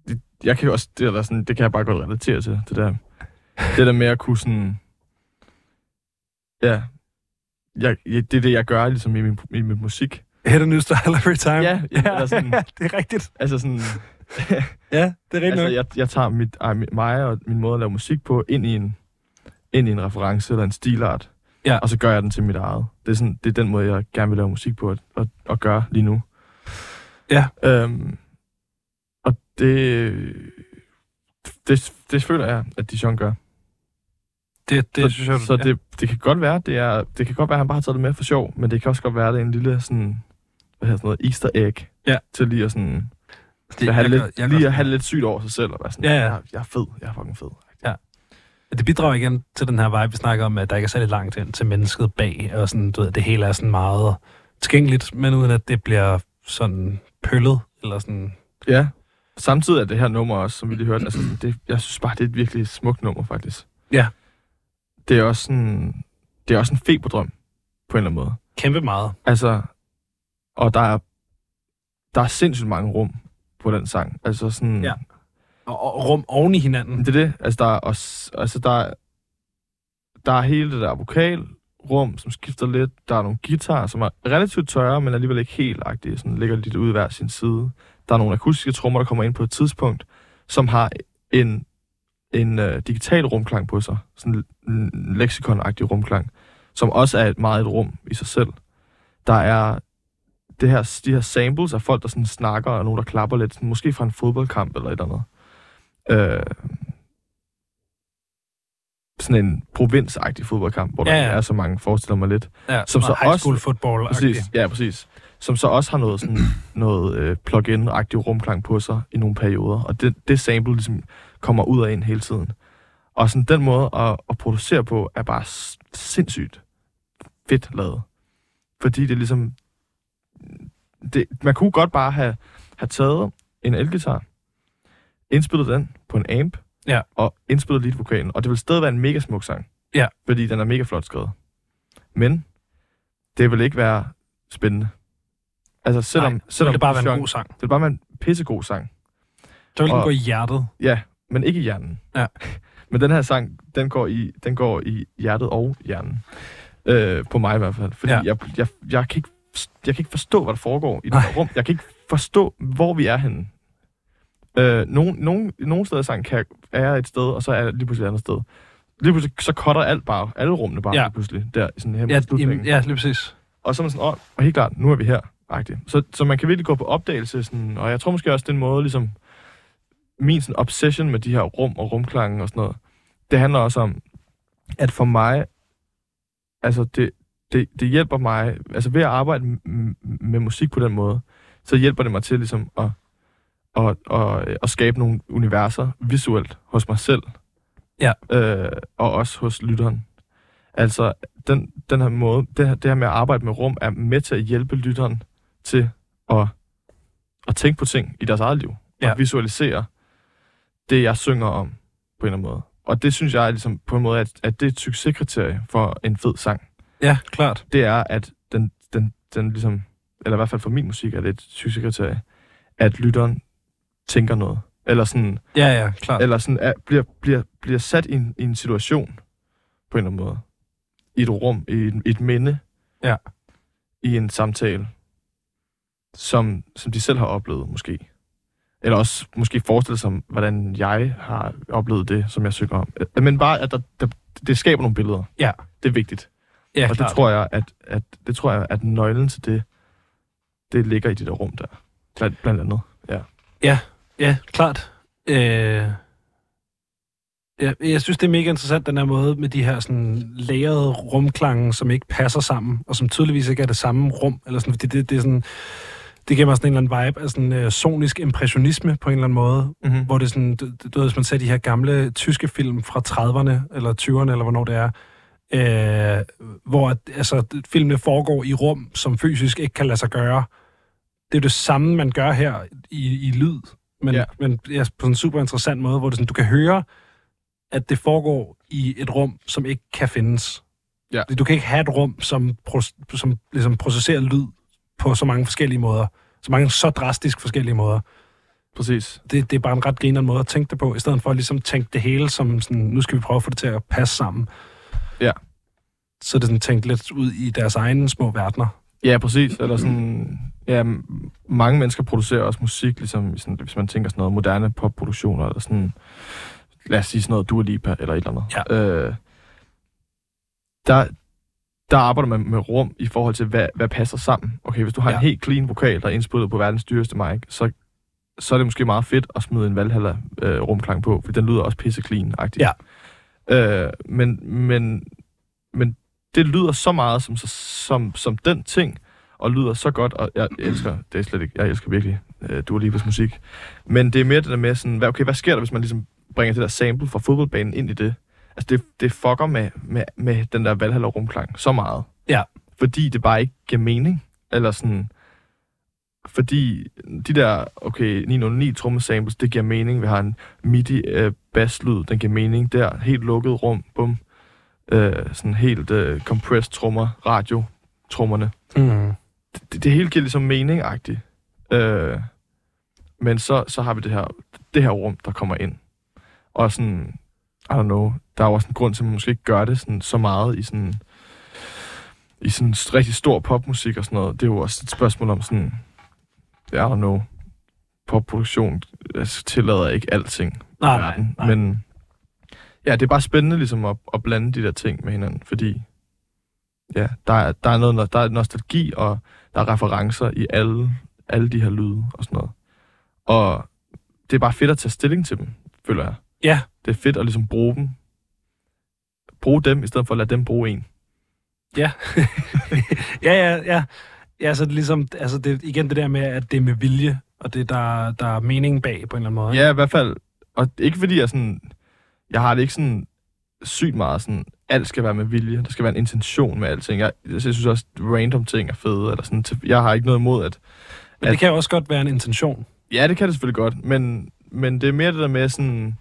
det, jeg kan jo også, det, er sådan, det kan jeg bare godt relatere til, det der, det der med at kunne sådan, ja, jeg, det er det, jeg gør ligesom i min, i min musik. hit a new style every time. Ja, ja, eller *laughs* sådan- det er rigtigt. Altså sådan, Ja, det er rigtigt altså, nok. jeg, jeg tager mit, ej, mi- mig og min måde at lave musik på ind i en, ind i en reference eller en stilart. Ja. Og så gør jeg den til mit eget. Det er, sådan, det er den måde, jeg gerne vil lave musik på og, og, og gøre lige nu. Ja. Øhm, og det, det, det føler jeg, at Dijon gør. Det, det så, synes jeg, så det, det kan godt være, det er, det kan godt være, at han bare har taget det med for sjov, men det kan også godt være, at det er en lille sådan, hvad hedder sådan noget, easter egg. Ja. Til lige at sådan, det, at have jeg lidt, jeg kan lige at have lidt sygt over sig selv, og være sådan, Ja, ja. Jeg, jeg er fed, jeg er fucking fed. Det bidrager igen til den her vibe, vi snakker om, at der ikke er særlig langt ind til mennesket bag, og sådan, du ved, det hele er sådan meget tilgængeligt, men uden at det bliver sådan pøllet, eller sådan... Ja. Samtidig er det her nummer også, som vi lige hørte, altså, det, jeg synes bare, det er et virkelig smukt nummer, faktisk. Ja. Det er også sådan, det er også en feberdrøm, på en eller anden måde. Kæmpe meget. Altså, og der er, der er sindssygt mange rum på den sang. Altså sådan, Ja. Og, og rum oven i hinanden. Det er det. Altså, der er, også, altså, der er, der er hele det der vokalrum, som skifter lidt. Der er nogle guitarer, som er relativt tørre, men alligevel ikke helt agtige. Sådan ligger lidt ud hver sin side. Der er nogle akustiske trommer, der kommer ind på et tidspunkt, som har en, en uh, digital rumklang på sig. Sådan en leksikon-agtig rumklang, som også er et meget et rum i sig selv. Der er det her, de her samples af folk, der sådan snakker, og nogen, der klapper lidt, sådan, måske fra en fodboldkamp eller et eller andet. Øh, sådan en provinsagtig fodboldkamp, hvor Ja, der ja. er så mange, forestiller mig lidt. Ja, som så high også- school football Præcis, ja, præcis. Som så også har noget, sådan, noget øh, plug-in-agtig rumklang på sig i nogle perioder. Og det, det sample ligesom kommer ud af en hele tiden. Og sådan den måde at, at producere på er bare sindssygt fedt lavet. Fordi det ligesom... Det, man kunne godt bare have, have taget en elgitar, indspillet den på en amp, Ja. og indspillet lead vokalen. Og det vil stadig være en mega smuk sang. Ja. Fordi den er mega flot skrevet. Men det vil ikke være spændende. Altså selvom, Nej, selvom det bare være en god sang. det vil bare være en pissegod sang. Så vil den Og- gå i hjertet. Ja, men ikke i hjernen. Ja. *laughs* men den her sang, den går i, den går i hjertet og hjernen. Øh, på mig i hvert fald. Fordi ja. jeg, jeg, jeg, kan ikke, jeg kan ikke forstå, hvad der foregår i det her rum. Jeg kan ikke forstå, hvor vi er henne. Øh, nogen, nogen, nogle steder i sangen kan er et sted, og så er jeg lige pludselig et andet sted. Lige pludselig, så cutter alt bare, alle rummene bare Ja. lige pludselig, der i sådan her Ja, jamen, ja, lige præcis. Og så er man sådan, åh, og helt klart, nu er vi her. -agtigt. Så, så man kan virkelig gå på opdagelse, sådan, og jeg tror måske også, det er en måde, ligesom, min sådan, obsession med de her rum og rumklange og sådan noget, det handler også om, at for mig, altså det, det, det hjælper mig, altså ved at arbejde med musik på den måde, så hjælper det mig til ligesom at, at, at, at skabe nogle universer visuelt hos mig selv, Ja. øh, og også hos lytteren. Altså, den, den her måde, det her, det her med at arbejde med rum, er med til at hjælpe lytteren til at, at tænke på ting i deres eget liv. Ja. Og visualisere det, jeg synger om, på en eller anden måde. Og det synes jeg er ligesom på en måde, at, at det er et succeskriterie for en fed sang. Ja, klart. Det er, at den, den, den ligesom, eller i hvert fald for min musik, er det et succeskriterie, at lytteren tænker noget. Eller sådan, Ja, ja, klart. eller sådan er, bliver, bliver, bliver sat i en, i en situation, på en eller anden måde. I et rum, i et, et minde. Ja. I en samtale. som, som de selv har oplevet, måske. Eller også måske forestille sig, hvordan jeg har oplevet det, som jeg synger om. Øh, Men bare, at der, der, det skaber nogle billeder. Ja. Det er vigtigt. Ja, og det tror jeg, at, at, det tror jeg, at nøglen til det, det ligger i det der rum der. Blandt, blandt andet. Ja. Ja, klart. Øh, ja, jeg synes, det er mega interessant, den her måde med de her sådan lærede rumklange, som ikke passer sammen, og som tydeligvis ikke er det samme rum. Eller sådan, fordi det, det, er sådan, det giver mig sådan en eller anden vibe af sådan uh, sonisk impressionisme på en eller anden måde, Mm-hmm. hvor det er sådan, du, du ved, hvis man ser de her gamle tyske film fra 30'erne, eller 20'erne, eller hvornår det er, øh, hvor altså, filmene foregår i rum, som fysisk ikke kan lade sig gøre. Det er det samme, man gør her i, i lyd, men, Ja. men ja, på en super interessant måde, hvor det sådan, du kan høre, at det foregår i et rum, som ikke kan findes. Ja. Du kan ikke have et rum, som, som ligesom processerer lyd på så mange forskellige måder. Så mange så drastisk forskellige måder Præcis. det, det er bare en ret grineren måde at tænke det på, i stedet for at ligesom tænke det hele som sådan, nu skal vi prøve at få det til at passe sammen. Ja. Så det sådan tænkt lidt ud i deres egne små verdener. Ja, præcis. Eller sådan, ja, mange mennesker producerer også musik, ligesom sådan, hvis man tænker sådan noget moderne popproduktioner, eller sådan, lad os sige sådan noget Dua Lipa, eller et eller andet. Øh, der, der arbejder man med rum i forhold til, hvad, hvad passer sammen. Okay, hvis du har ja. Ja. en helt clean vokal, der er indspillet på verdens dyreste mic, så, så er det måske meget fedt at smide en Valhalla øh, rumklang på, for den lyder også pisse clean-agtigt. Ja. Øh, men, men, men det lyder så meget som, som, som den ting, og lyder så godt, og jeg elsker, det er slet ikke, jeg elsker virkelig øh, Dua Lipas musik. Men det er mere det der med sådan, hvad, okay, hvad sker der, hvis man ligesom bringer det der sample fra fodboldbanen ind i det? Altså, det, det fucker med, med, med den der Valhalla rumklang så meget. Ja. Fordi det bare ikke giver mening. Eller sådan... Fordi de der, okay, 909 trommesamples, det giver mening. Vi har en MIDI øh, basslyd, den giver mening der. Helt lukket rum, bum. Øh, sådan helt øh, compressed trommer, radio trommerne. Mm. Det, det hele giver ligesom mening-agtigt. Øh, men så, så har vi det her, det her rum, der kommer ind. Og sådan, I don't know, der er jo også en grund til, at man måske ikke gør det sådan, så meget i sådan, i sådan rigtig stor popmusik og sådan noget. Det er jo også et spørgsmål om sådan, I don't know, popproduktion altså, tillader ikke alting. Nej, nej, nej. Men ja, det er bare spændende ligesom at, at blande de der ting med hinanden, fordi ja, der er, der er noget, der er nostalgi, og der er referencer i alle, alle de her lyde og sådan noget. Og det er bare fedt at tage stilling til dem, føler jeg. Ja. Det er fedt at ligesom bruge dem. Bruge dem, i stedet for at lade dem bruge en. Ja, *laughs* ja, ja. Ja, så det er ligesom, altså det, igen det der med, at det er med vilje, og det der, der er mening bag på en eller anden måde. Ja, i hvert fald. Og ikke fordi jeg sådan... Jeg har det ikke sådan sygt meget sådan... Alt skal være med vilje. Der skal være en intention med alting. Jeg, jeg synes også, at random ting er fede. Eller sådan, jeg har ikke noget imod, at... Men det kan jo også godt være en intention. Ja, det kan det selvfølgelig godt. Men, men det er mere det der med sådan...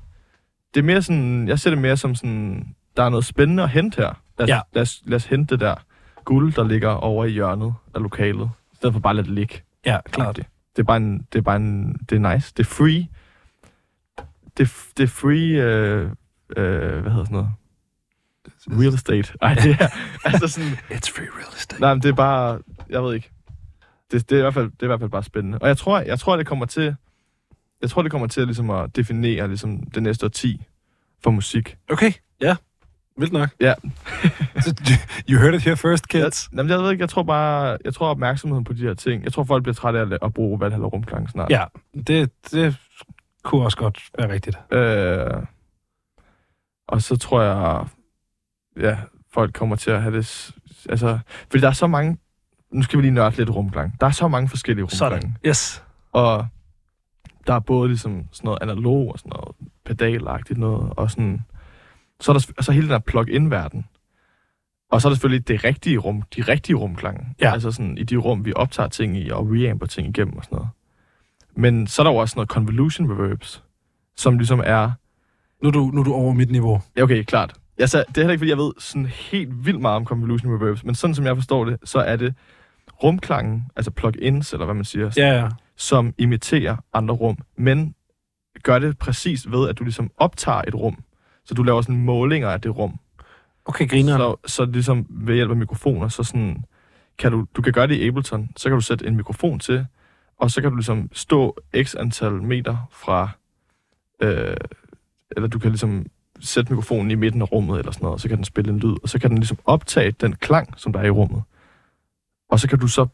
Det er mere sådan... Jeg ser det mere som sådan... Der er noget spændende at hente her. Lad os, Ja. lad os, lad os hente det der guld, der ligger over i hjørnet af lokalet. I stedet for bare at lade det ligge. Ja, klart. Det er bare en, det er bare en, det er nice. Det er free. Det, det er free, øh, øh, hvad hedder sådan noget? Real estate. Ej, det er, *laughs* altså sådan, It's free real estate. nej, men det er bare, jeg ved ikke. Det, det, er i hvert fald, det er i hvert fald bare spændende. Og jeg tror, jeg tror, det kommer til, jeg tror, det kommer til ligesom at definere ligesom, det næste årti for musik. Okay, ja. Vildt nok. Ja. *laughs* you heard it here first, kids. Jeg, jamen, jeg ved ikke, jeg tror bare, jeg tror opmærksomheden på de her ting. Jeg tror, folk bliver trætte af at, at bruge Valhalla rumklang snart. Ja, det, det kunne også godt være rigtigt. Øh, og så tror jeg, ja, folk kommer til at have det... Altså, fordi der er så mange... Nu skal vi lige nørde lidt rumklang. Der er så mange forskellige rumklange. Sådan. Yes. Og der er både ligesom sådan noget analog og sådan noget pedalagtigt noget, og sådan... Så er der så hele den her plug-in-verden. Og så er der selvfølgelig det rigtige rum, de rigtige rumklange. Ja. Altså sådan i de rum, vi optager ting i, og reamper ting igennem og sådan noget. Men så er der jo også noget convolution reverbs, som ligesom er Nu er du, nu er du over mit niveau. Ja, okay, klart. Sagde, det er heller ikke, fordi jeg ved sådan helt vildt meget om convolution reverbs, men sådan som jeg forstår det, så er det rumklangen, altså plug-ins, eller hvad man siger, Ja, ja. som imiterer andre rum, men gør det præcis ved, at du ligesom optager et rum. Så du laver sådan målinger af det rum. Okay, griner. Så, så ligesom ved hjælp af mikrofoner, så sådan, kan du, du kan gøre det i Ableton, så kan du sætte en mikrofon til, og så kan du ligesom stå x antal meter fra, øh, eller du kan ligesom sætte mikrofonen i midten af rummet eller sådan noget, og så kan den spille en lyd, og så kan den ligesom optage den klang, som der er i rummet. Og så kan du så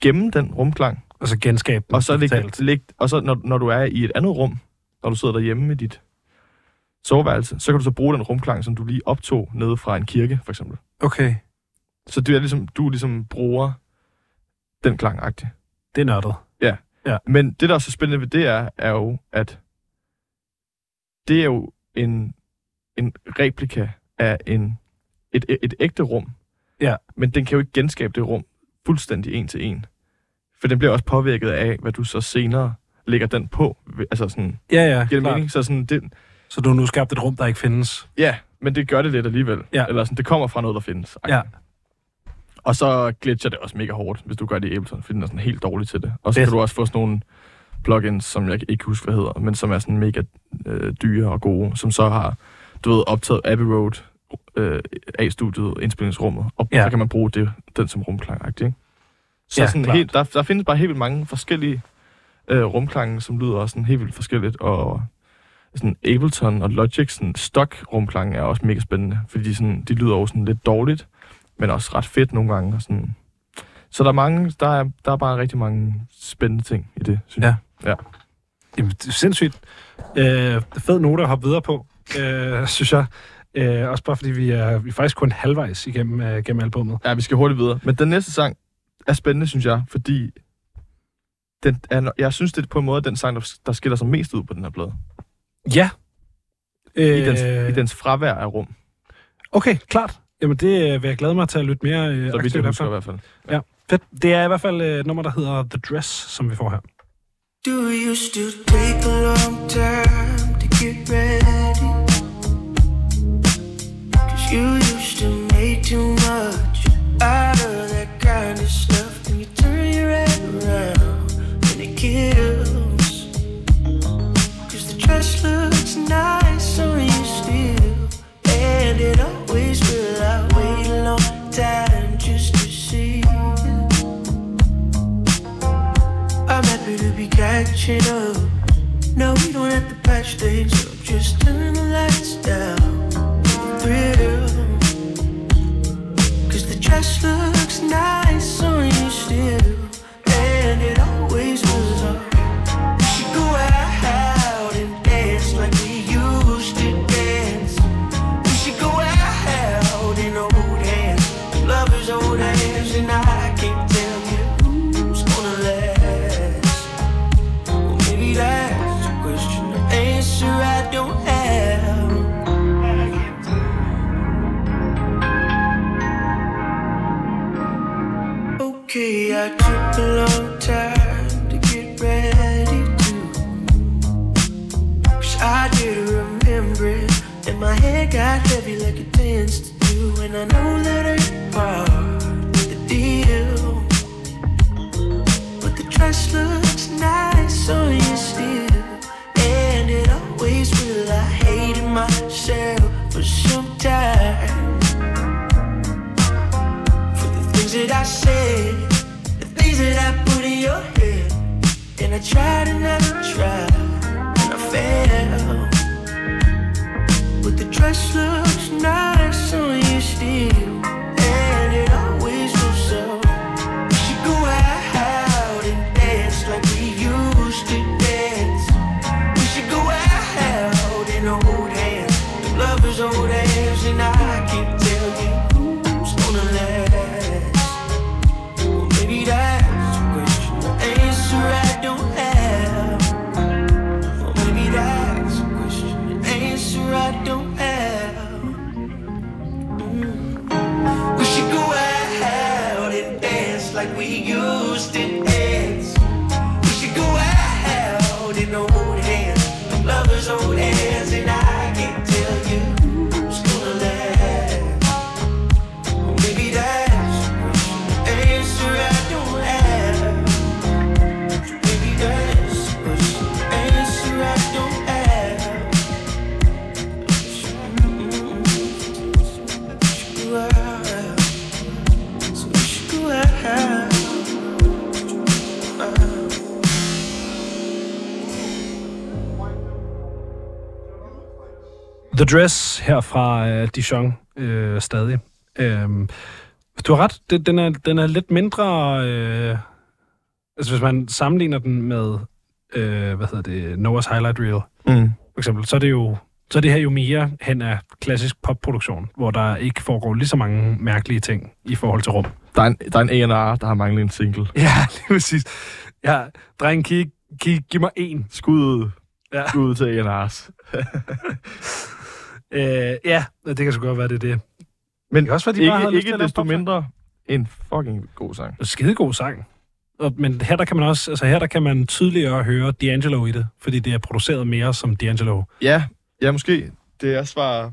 gemme den rumklang, Og så genskabe den og så, digitalt. læg, og så når, når du er i et andet rum, når du sidder derhjemme i dit soveværelse, så kan du så bruge den rumklang, som du lige optog nede fra en kirke, for eksempel. Okay, Så det er ligesom, du ligesom bruger den klang -agtigt. det er nørdet. Men det, der er så spændende ved det er, er jo, at det er jo en, en replika af en, et, et, et ægte rum. Ja. Men den kan jo ikke genskabe det rum fuldstændig en til en. For den bliver også påvirket af, hvad du så senere lægger den på. Altså sådan, Ja, ja, giver mening? Så sådan, det, Så du har nu skabt et rum, der ikke findes. ja, men det gør det lidt alligevel. Ja. Eller sådan, det kommer fra noget, der findes. Ja. Og så glitcher det også mega hårdt, hvis du gør det i Ableton, fordi den er sådan helt dårlig til det. Og så er kan du også få sådan nogle plugins, som jeg ikke kan huske, hvad hedder, men som er sådan mega øh, dyre og gode, som så har, du ved, optaget Abbey Road øh, af studiet, indspillingsrummet, og Ja. så kan man bruge det, den som rumklang ikke? Så Ja, sådan klart. helt, der, der findes bare helt vildt mange forskellige øh, rumklange, som lyder også sådan helt vildt forskelligt, og sådan Ableton og Logic sådan stock rumklange er også mega spændende, fordi de, sådan, de lyder også sådan lidt dårligt, men også ret fedt nogle gange. Og sådan. Så der er, mange, der, er, der er bare rigtig mange spændende ting i det, synes Ja. jeg. Jamen, det er sindssygt. Øh, fed note at hoppe videre på, øh, synes jeg. Øh, også bare fordi vi er, vi er faktisk kun halvvejs igennem øh, gennem albummet. Ja, vi skal hurtigt videre. Men den næste sang er spændende, synes jeg, fordi den er, jeg synes, det er på en måde den sang, der, der skiller sig mest ud på den her plade. Ja. Øh, I, dens, I dens fravær af rum, Okay, klart. Jamen, det øh, vil jeg glæde mig til at lytte mere øh, så vidt aktivt jeg husker i hvert fald. Fedt. Det er i hvert fald øh, et nummer, der hedder The Dress, som vi får her. Do you still take a long time to get ready? You used to make too much out of that kind of stuff. And you turn your head around and it kills. Cause the dress looks nice on you still. And it always will. I wait a long time just to see. I'm happy to be catching up. No, we don't have to patch things up. Just turn the lights down. Dress looks nice on you still. Okay, I took a long time to get ready to. Cause I did remember it, and my head got heavy like it tends to do. And I know that ain't part of the deal. But the dress looks nice on you still, and it always will. I hated myself for some time for the things that I said, I tried and I tried, and I failed. But the dress looks nice on you still, The Dress her fra øh, Dijon øh, stadig. Øhm, du har ret, det, den, er, den er lidt mindre... Øh, altså hvis man sammenligner den med, øh, hvad hedder det, Noah's Highlight Reel, Mm. for eksempel, så er det jo så er det her jo mere hen af klassisk popproduktion, hvor der ikke foregår lige så mange mærkelige ting i forhold til rum. Der er en, der er en A&R, der har manglet en single. Ja, lige præcis. Ja, dreng, kan I give mig en? Skud ud. Ja. Skud ud til A&R's. *laughs* Øh, ja, det kan sgu godt være, det er det. Men Det også være, de bare ikke, til ikke desto mindre en fucking god sang. Skidegod sang. Og, men her der kan man også, altså her der kan man tydeligere høre D'Angelo i det, fordi det er produceret mere som D'Angelo. Ja, ja, måske. Det er svar...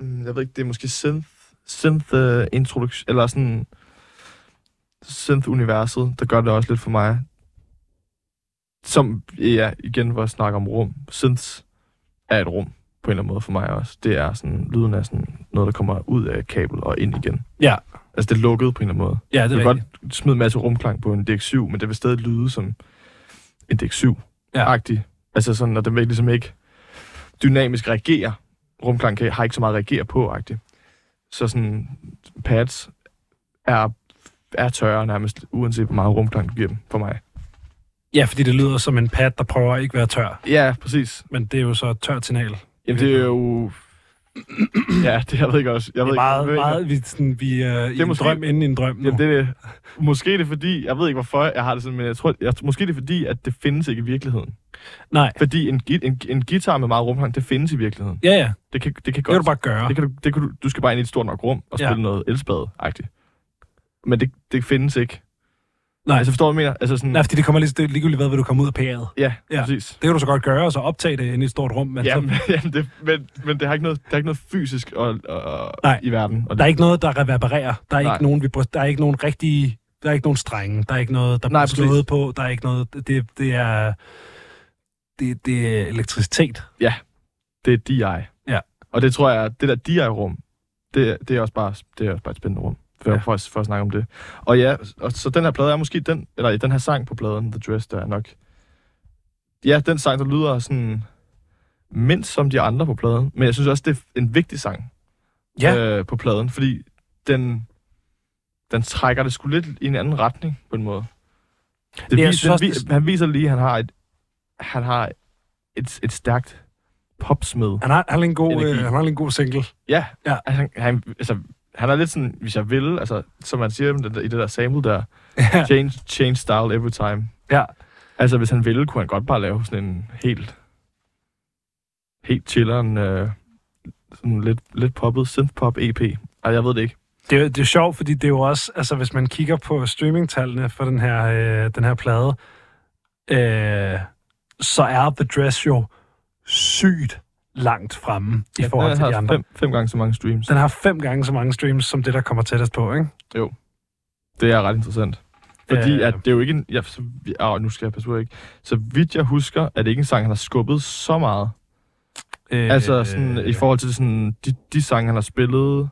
Mm, Jeg ved ikke, det er måske synth, synth uh, introduktion, eller sådan synth-universet, der gør det også lidt for mig. Som, ja, igen for at snakke om rum. Synths er et rum, på en eller anden måde for mig også. Det er sådan, lyden er sådan noget, der kommer ud af kabel og ind igen. Ja. Altså, det er lukket på en eller anden måde. Ja, det Du er kan rigtigt. godt smide en masse rumklang på en DX7, men det vil stadig lyde som en DX7-agtig. Ja. Altså sådan, at den vil ligesom ikke dynamisk reagere. Rumklang kan, har ikke så meget at reagere på-agtigt. Så sådan, pads er, er tørre nærmest, uanset hvor meget rumklang du giver dem, for mig. Ja, fordi det lyder som en pad, der prøver at ikke være tør. Ja, præcis. Men det er jo så et tørt signal. Jamen, det er jo... *clears throat* ja, det jeg ved ikke også. Jeg Det ved er meget, ikke, meget, vi, sådan, vi er i er en måske- drøm inden i en drøm nu. Jamen, det er det. Måske er det fordi, jeg ved ikke hvorfor jeg har det sådan, men jeg tror, jeg, måske er det fordi, at det findes ikke i virkeligheden. Nej, Fordi en, en, en guitar med meget rumklang, det findes i virkeligheden. ja, ja. Det kan, det kan Det godt... kan du bare gøre. det kan du, det kan du, du skal bare ind i et stort nok rum og Ja. spille noget elspade-agtigt. Men det, det findes ikke. Nej. Altså forstår du, hvad jeg mener? Altså sådan... Nej, fordi det kommer lige, det er ligegyldigt hvad, vil du komme ud af P'et. Ja, Ja. ja, præcis. Det kan du så godt gøre, og så optage det inde i et stort rum. Men Jamen, så, *laughs* jamen det, men, men det har ikke noget, det har ikke noget fysisk og, og, Nej. i verden. Og der er ikke noget, der reverbererer. Der er Nej. ikke nogen, der er ikke nogen rigtige... Der er ikke nogen strenge. Der er ikke noget, der bliver slået på. Der er ikke noget... Det, det er... Det, det er elektricitet. det er DI. Ja. Og det tror jeg, det der DI-rum, det, det, er også bare, det er også bare et spændende rum. For, Ja. for, at, for at snakke om det. Og ja, og, så den her plade er måske den, eller den her sang på pladen, The Dress, der er nok... Ja, den sang, der lyder sådan mindst som de andre på pladen. Men jeg synes også, det er en vigtig sang Ja. øh, på pladen, fordi den, den trækker det sgu lidt i en anden retning, på en måde. Det jeg vis, den, også, vis, det- han viser lige, at han har et, han har et, et stærkt popsmed. Han har, han har en god, øh, han har en god single. Ja, Ja. Altså, han, han, altså, han er lidt sådan, hvis jeg vil, altså, som man siger i det, der- sample der, Ja. change, change style every time. ja. Altså, hvis han ville, kunne han godt bare lave sådan en helt, helt chilleren, øh, sådan lidt, lidt poppet synth-pop EP. Ej, jeg ved det ikke. Det, er, det er sjovt, fordi det er jo også, altså hvis man kigger på streamingtallene for den her, øh, den her plade, øh, så er The Dress jo sygt langt fremme i forhold til de andre. Fem, fem gange så mange streams. Den har fem gange så mange streams, som det, der kommer tættest på, ikke? Det er ret interessant. Fordi Øh. at det er jo ikke en... Ja, så, åh, nu skal jeg passe på, ikke? Så vidt jeg husker, er det ikke en sang, han har skubbet så meget. Øh, Altså sådan, i forhold til sådan, de, de sange, han har spillet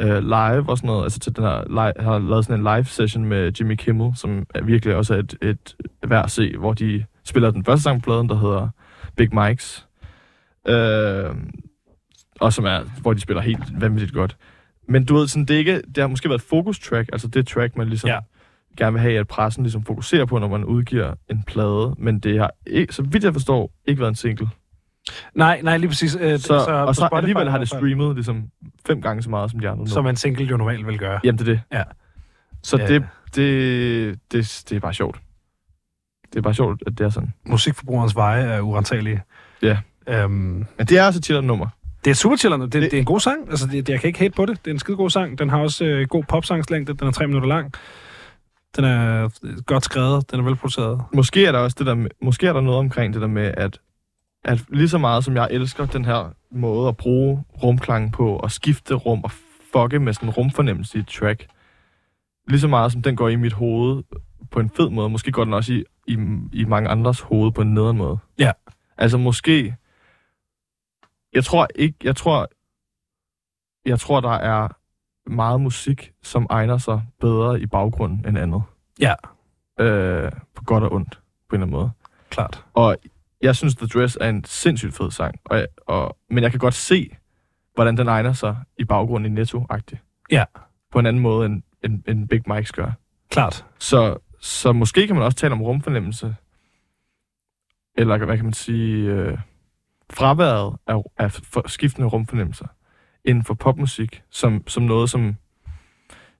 øh, live og sådan noget. Altså til den her, live, har lavet sådan en live session med Jimmy Kimmel, som er virkelig også er et, et værd at se, hvor de spiller den første sang på pladen, der hedder Big Mike's. Øh, og som er, hvor de spiller helt vanvittigt godt. Men du ved, sådan, det, er ikke, det har måske været et fokus track, altså det track, man ligesom Ja. gerne vil have, at pressen ligesom fokuserer på, når man udgiver en plade. Men det har, ikke, så vidt jeg forstår, ikke været en single. Nej, nej, lige præcis. Øh, Så, så og så Spotify alligevel har det streamet ligesom fem gange så meget som de andre nu. Som en single jo normalt vil gøre. Jamen, det er det. Ja. Så Ja. det, det, det, det er bare sjovt. Det er bare sjovt, at det er sådan. Musikforbrugerens veje er urensagelige. Ja. Øhm, Men det er også et chiller nummer. det er super chillerne. Det, det, Det- det er en god sang. Altså, det, jeg kan ikke hate på det. Det er en skide god sang. Den har også øh, god popsangslængde. Den er tre minutter lang. Den er øh, godt skrevet. Den er velproduceret. Måske er der også det der med, måske er der noget omkring det der med, at, at lige så meget som jeg elsker den her måde at bruge rumklang på, og skifte rum og fucke med sådan en rumfornemmelse i et track, lige så meget som den går i mit hoved på en fed måde, måske går den også i, i, i mange andres hoved på en nederen måde. Ja. Altså måske, jeg tror ikke, jeg tror, jeg tror, der er meget musik, som egner sig bedre i baggrunden end andet. Ja. Øh, på godt og ondt, på en eller anden måde. Klart. Og jeg synes, The Dress er en sindssygt fed sang, og, og, men jeg kan godt se, hvordan den egner sig i baggrunden i Netto-agtigt. Ja. På en anden måde, end, end, end Big Mike's gør. Klart. Så, så måske kan man også tale om rumfornemmelse, eller hvad kan man sige, øh, fraværet af, af for, skiftende rumfornemmelser inden for popmusik, som, som noget, som,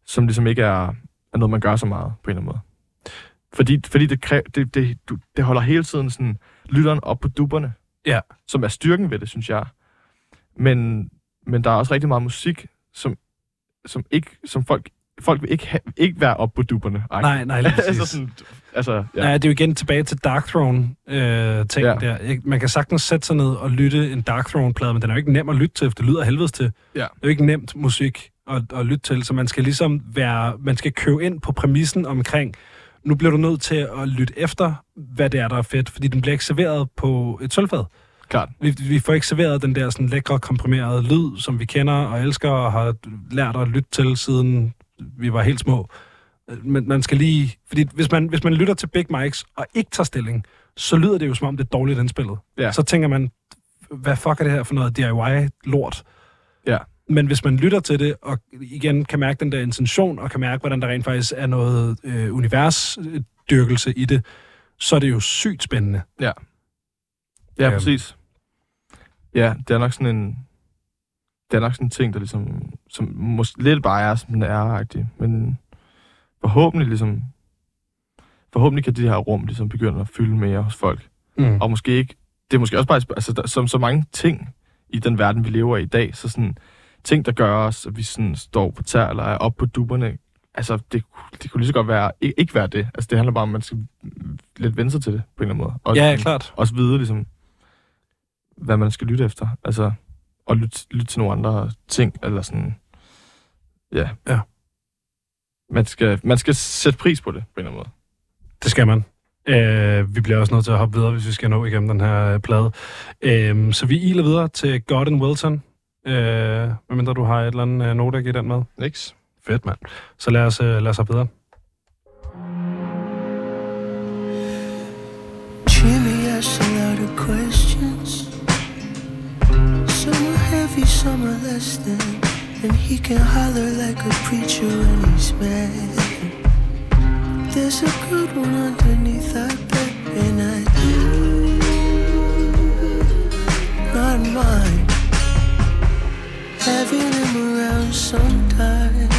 som ligesom ikke er, er noget, man gør så meget på en eller anden måde. Fordi, fordi det, kræv, det, det, du, det holder hele tiden sådan, lytteren op på dupperne, Ja. som er styrken ved det, synes jeg. Men, men der er også rigtig meget musik, som, som, ikke, som folk, folk vil ikke, ha, ikke være op på dupperne. Nej, nej, lige *laughs* altså, sådan, altså, Ja. Nej, det er jo igen tilbage til Dark Throne øh, ting Ja. der. Man kan sagtens sætte sig ned og lytte en Dark Throne-plade, men den er jo ikke nem at lytte til, for det lyder helvedes til. Ja. Det er jo ikke nemt musik at, at lytte til, så man skal ligesom være, man skal købe ind på præmissen omkring, nu bliver du nødt til at lytte efter, hvad det er, der er fedt, fordi den bliver ikke serveret på et sølvfad. Klart. Vi, vi får ikke serveret den der sådan lækre, komprimerede lyd, som vi kender og elsker og har lært at lytte til, siden vi var helt små. Men man skal lige... Fordi hvis man, hvis man lytter til Big Mics og ikke tager stilling, så lyder det jo som om, det er dårligt indspillet. Ja. Så tænker man, hvad fuck er det her for noget DIY-lort? Ja. Men hvis man lytter til det, og igen kan mærke den der intention, og kan mærke, hvordan der rent faktisk er noget øh, universdyrkelse i det, så er det jo sygt spændende. Ja, Øhm. præcis. Ja, det er nok sådan en... Det er nok sådan en ting, der ligesom... Som måske lidt bare er, som den er Men forhåbentlig ligesom... Forhåbentlig kan de her rum ligesom begynde at fylde mere hos folk. Mm. Og måske ikke... Det er måske også bare... Altså, der, som så mange ting i den verden, vi lever i i dag, så sådan ting, der gør os, at vi sådan står på tær eller er oppe på duberne, altså, det, det kunne lige så godt være, ikke, ikke være det. Altså, det handler bare om, at man skal lidt vende sig til det, på en eller anden måde. Og Ja, sådan- klart. også vide, ligesom, hvad man skal lytte efter. Altså, og lytte, lytte til nogle andre ting, eller sådan, ja. Ja. Man skal, man skal sætte pris på det, på en eller anden måde. Det skal man. Øh, vi bliver også nødt til at hoppe videre, hvis vi skal nå igennem den her øh, plade. Øh, så vi iler videre til Gordon Wilson. Øh, medmindre du har et eller andet øh, note at give den med. Niks. Fedt, mand. Så lad os, øh, lad os hoppe videre. Some less than. And he can holler like a preacher when he's mad. There's a good one underneath our bed, and I do not mind having him around sometimes.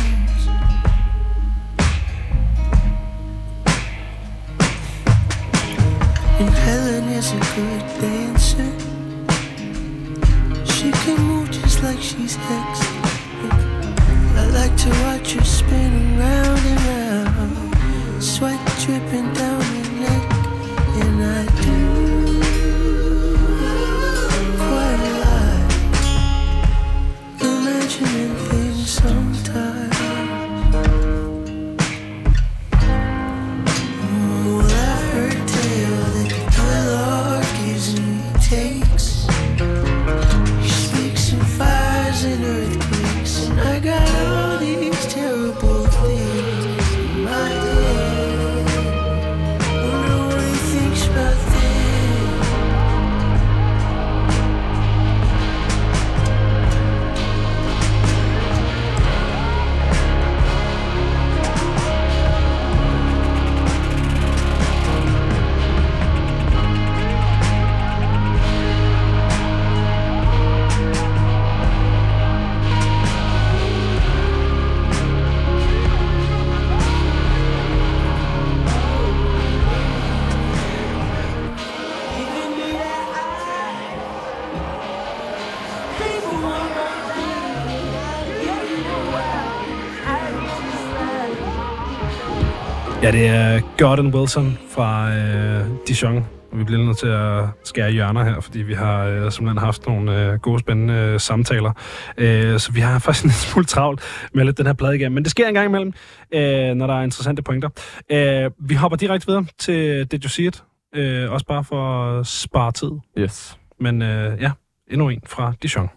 Det er Gordon Wilson fra øh, Dijon. Og vi bliver nødt til at skære hjørner her, fordi vi har øh, simpelthen haft nogle øh, gode, spændende øh, samtaler. Øh, så vi har *laughs* faktisk en smule travlt med lidt den her plade igennem. Men det sker en gang imellem, øh, når der er interessante pointer. Øh, vi hopper direkte videre til Did You See It? Øh, også bare for at spare tid. Yes. Men øh, ja, endnu en fra Dijon.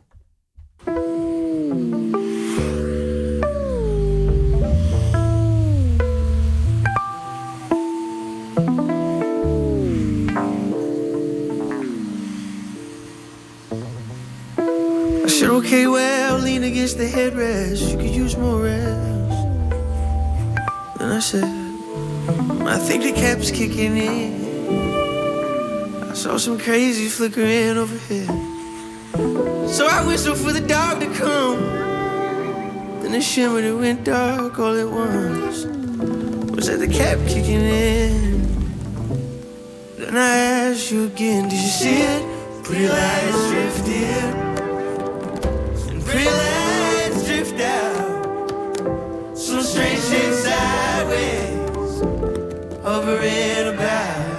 Okay, well, lean against the headrest. You could use more rest. And I said, I think the cap's kicking in. I saw some crazy flickering overhead. So I whistled for the dog to come. Then it shimmered, it went dark all at once. Was that the cap kicking in? Then I asked you again, did you see it? Pretty lights drifted. Pretty drift out. Some strange shit sideways. Over about.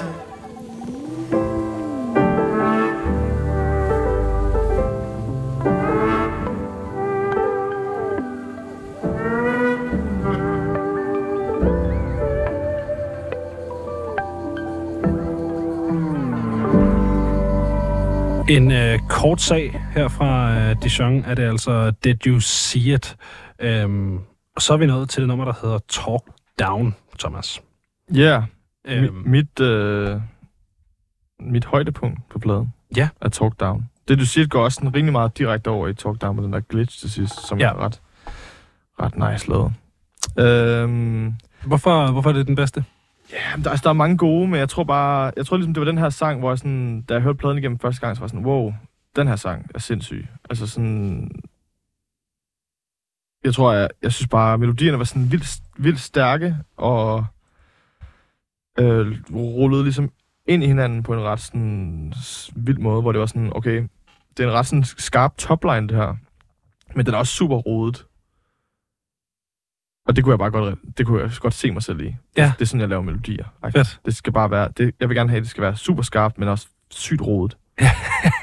En øh, kort sag her fra øh, Dijon er det altså Did You See It? Øhm, og så er vi nået til det nummer, der hedder Talk Down, Thomas. Ja, yeah. Øhm, Mi- mit, øh, mit højdepunkt på pladen Ja. er Talk Down. Det du siger, går også sådan rimelig meget direkte over i Talk Down med den der glitch til sidst, som Ja. er ret, ret nice lavet. Øhm, hvorfor, hvorfor er det den bedste? Ja, der, altså, der er mange gode, men jeg tror bare, jeg tror ligesom, det var den her sang, hvor jeg sådan, da jeg hørte pladen igennem første gang, så var jeg sådan, wow, den her sang er sindssyg. Altså sådan, jeg tror, jeg, jeg synes bare, melodierne var sådan vildt, vildt stærke, og øh, rullede ligesom ind i hinanden på en ret sådan vild måde, hvor det var sådan, okay, det er en ret sådan skarp topline, det her, men den er også super rodet. Og det kunne jeg bare godt, det kunne jeg godt se mig selv i. Ja. Det er sådan, jeg laver melodier. Fedt. Det skal bare være, det, jeg vil gerne have, at det skal være super skarpt, men også sygt rodet. *laughs*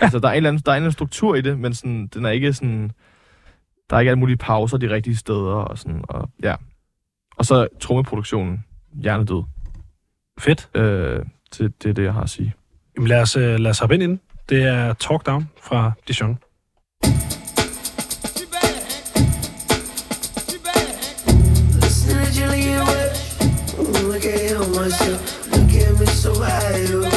altså, der er, en eller anden, der er en eller anden struktur i det, men sådan, den er ikke sådan, der er ikke alle mulige pauser de rigtige steder, og sådan, og ja. Og så trommeproduktionen, hjernedød. Fedt. Øh, det, det er det, jeg har at sige. Jamen, lad os, øh, lad os hoppe ind i den. Det er Talk Down fra Dijon. Look at me so idle. Oh.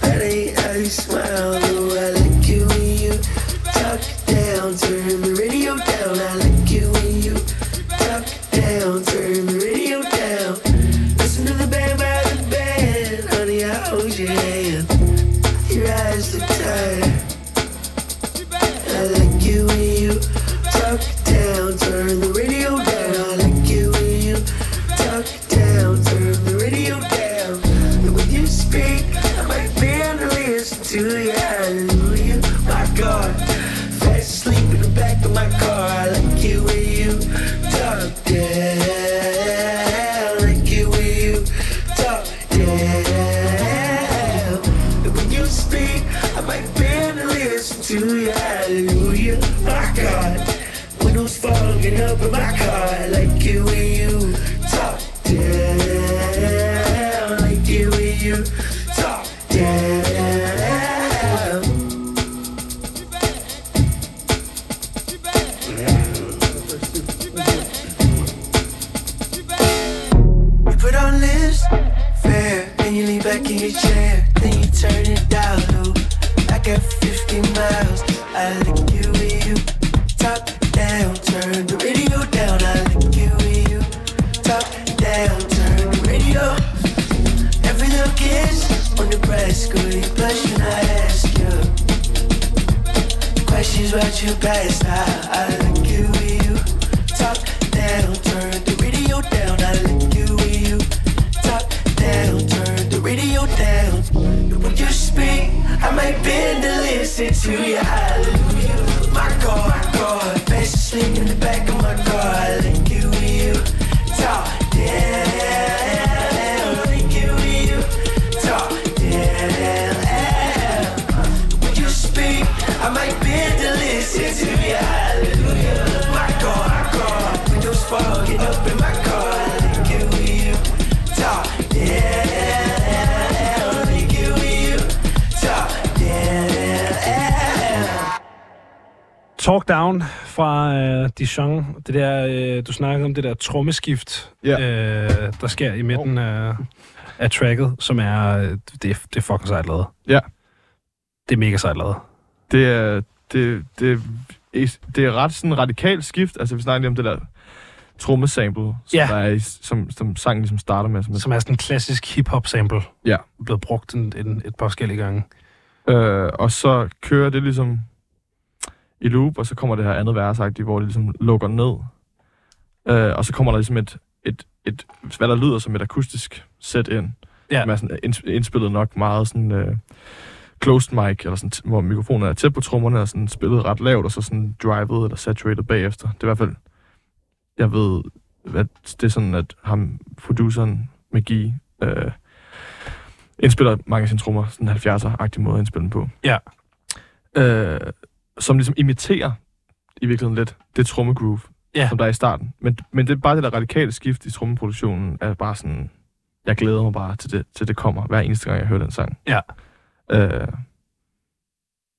That ain't how you smile. though. I like you when you talk down. Turn the what you guys are. Talk Down fra øh, Dijon. Det der, øh, du snakkede om det der trommeskift, Ja. øh, der sker i midten af, af tracket, som er, øh, det, det er fucking sejt lavet. Ja. Det er mega sejt lavet. Det er, det, det er det er ret sådan radikalt skift. Altså, vi snakker lige om det der trommesample, som, Ja. der er i, som, som sangen ligesom starter med. Som er, Som er sådan en klassisk hip-hop sample. Ja. Blevet brugt en, en, et par forskellige gange. øh, og så kører det ligesom i loop, og så kommer det her andet vers, hvor det ligesom lukker ned. Øh, og så kommer der ligesom et, et, et, hvad der lyder som et akustisk set ind. Ja. Som er sådan inds- indspillet nok meget sådan øh, closed mic, eller sådan, hvor mikrofonen er tæt på trommerne, og sådan spillet ret lavt, og så sådan drivet eller saturated bagefter. Det er i hvert fald, jeg ved, at det er sådan, at ham, produceren Magi, øh, indspiller mange af sine trommer, sådan en 70'er-agtig måde at indspille dem på. Ja. Øh, som ligesom imiterer i virkeligheden lidt det trommegroove, Ja. som der er i starten. Men, men det er bare det der radikale skift i trommeproduktionen, er bare sådan, jeg glæder mig bare til det, til det kommer, hver eneste gang, jeg hører den sang. Ja. Øh,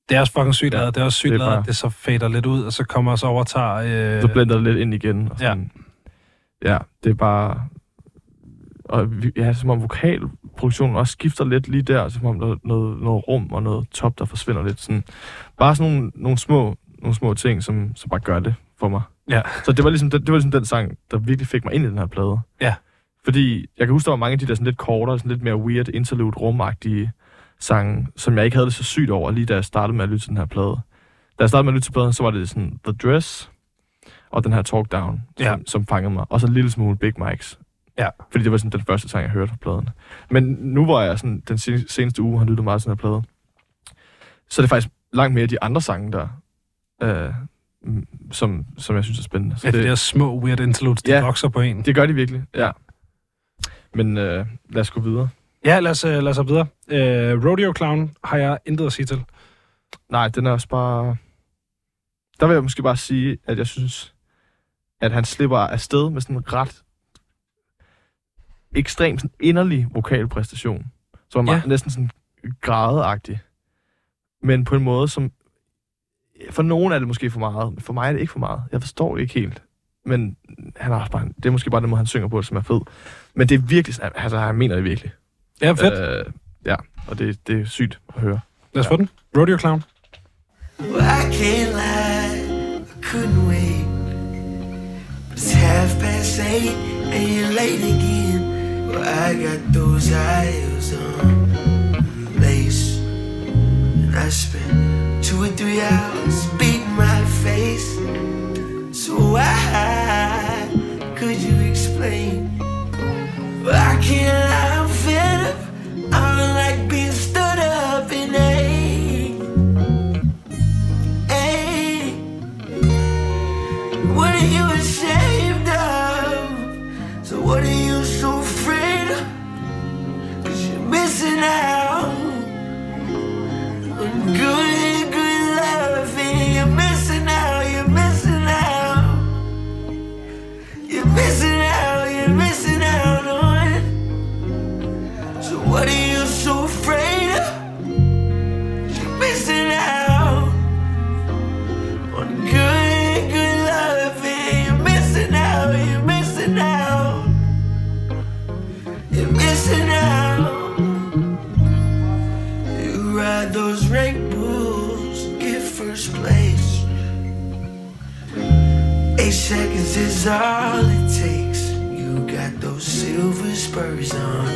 Det er også fucking sygt Ja, lavet. Det er også sygt det er lavet, bare- at det så fader lidt ud, og så kommer og så overtager... Øh, så blender det lidt ind igen. Og sådan, ja. ja, det er bare... Og ja, som om vokalproduktionen også skifter lidt lige der, som om der er noget, noget rum og noget top, der forsvinder lidt. Sådan, bare sådan nogle, nogle, små, nogle små ting, som, som bare gør det for mig. Ja. Så det var, ligesom den, det var ligesom den sang, der virkelig fik mig ind i den her plade. Ja. Fordi jeg kan huske, der var mange af de der sådan lidt kortere, sådan lidt mere weird, interlude, rumagtige sange, som jeg ikke havde det så sygt over, lige da jeg startede med at lytte til den her plade. Da jeg startede med at lytte til pladen, så var det sådan The Dress, og den her Talk Down, som, Ja. som fangede mig. Og så en lille smule Big Mike's. Ja. Fordi det var sådan den første sang, jeg hørte på pladen. Men nu hvor jeg sådan, den sen- seneste uge har lyttet meget til den her plade, så er det faktisk langt mere de andre sange, der, øh, mm, som, som jeg synes er spændende. Så ja, de der små weird interludes, de Ja. vokser på en. det gør de virkelig, ja. Men øh, lad os gå videre. Ja, lad os, øh, lad os videre. Øh, Rodeo Clown har jeg intet at sige til. Nej, den er også bare... Der vil jeg måske bare sige, at jeg synes, at han slipper afsted med sådan ret ekstremt sådan inderlig vokalpræstation, som er Ja. ja. næsten sådan gradeagtig. Men på en måde, som... For nogen er det måske for meget, men for mig er det ikke for meget. Jeg forstår det ikke helt. Men han er også bare, det er måske bare den måde, han synger på, som er fed. Men det er virkelig... Altså, han mener det virkelig. Ja, fedt. Øh, ja, og det, det er sygt at høre. Lad os få den. Rodeo Clown. Well, I can't lie, I couldn't wait. But it's half past eight and you're late again. I got those eyes on lace. And I spent two or three hours beating my face. So why could you explain? Well, I can't all it takes. You got those silver spurs on,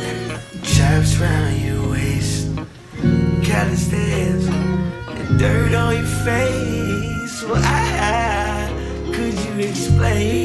chaps round your waist, calisthenics, and dirt on your face. Why could you explain?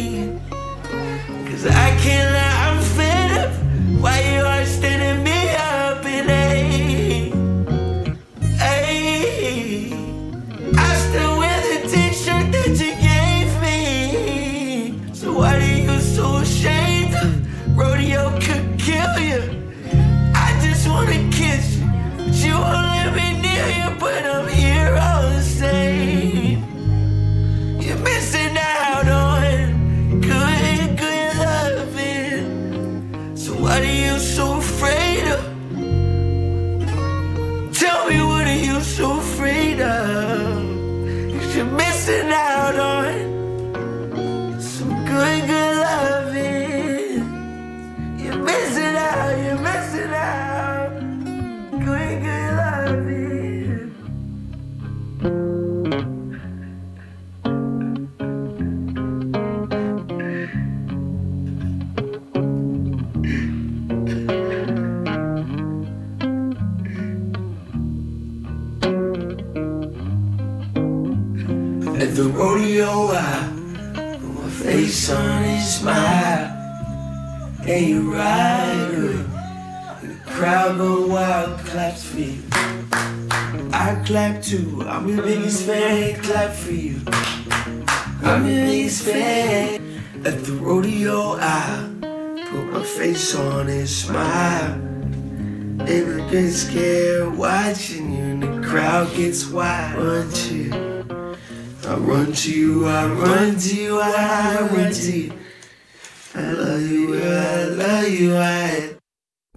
On smile. Every scared watching you, and the crowd gets wild. Run to you. I run to you, I run to you, I run to you. I love you, I love you, I.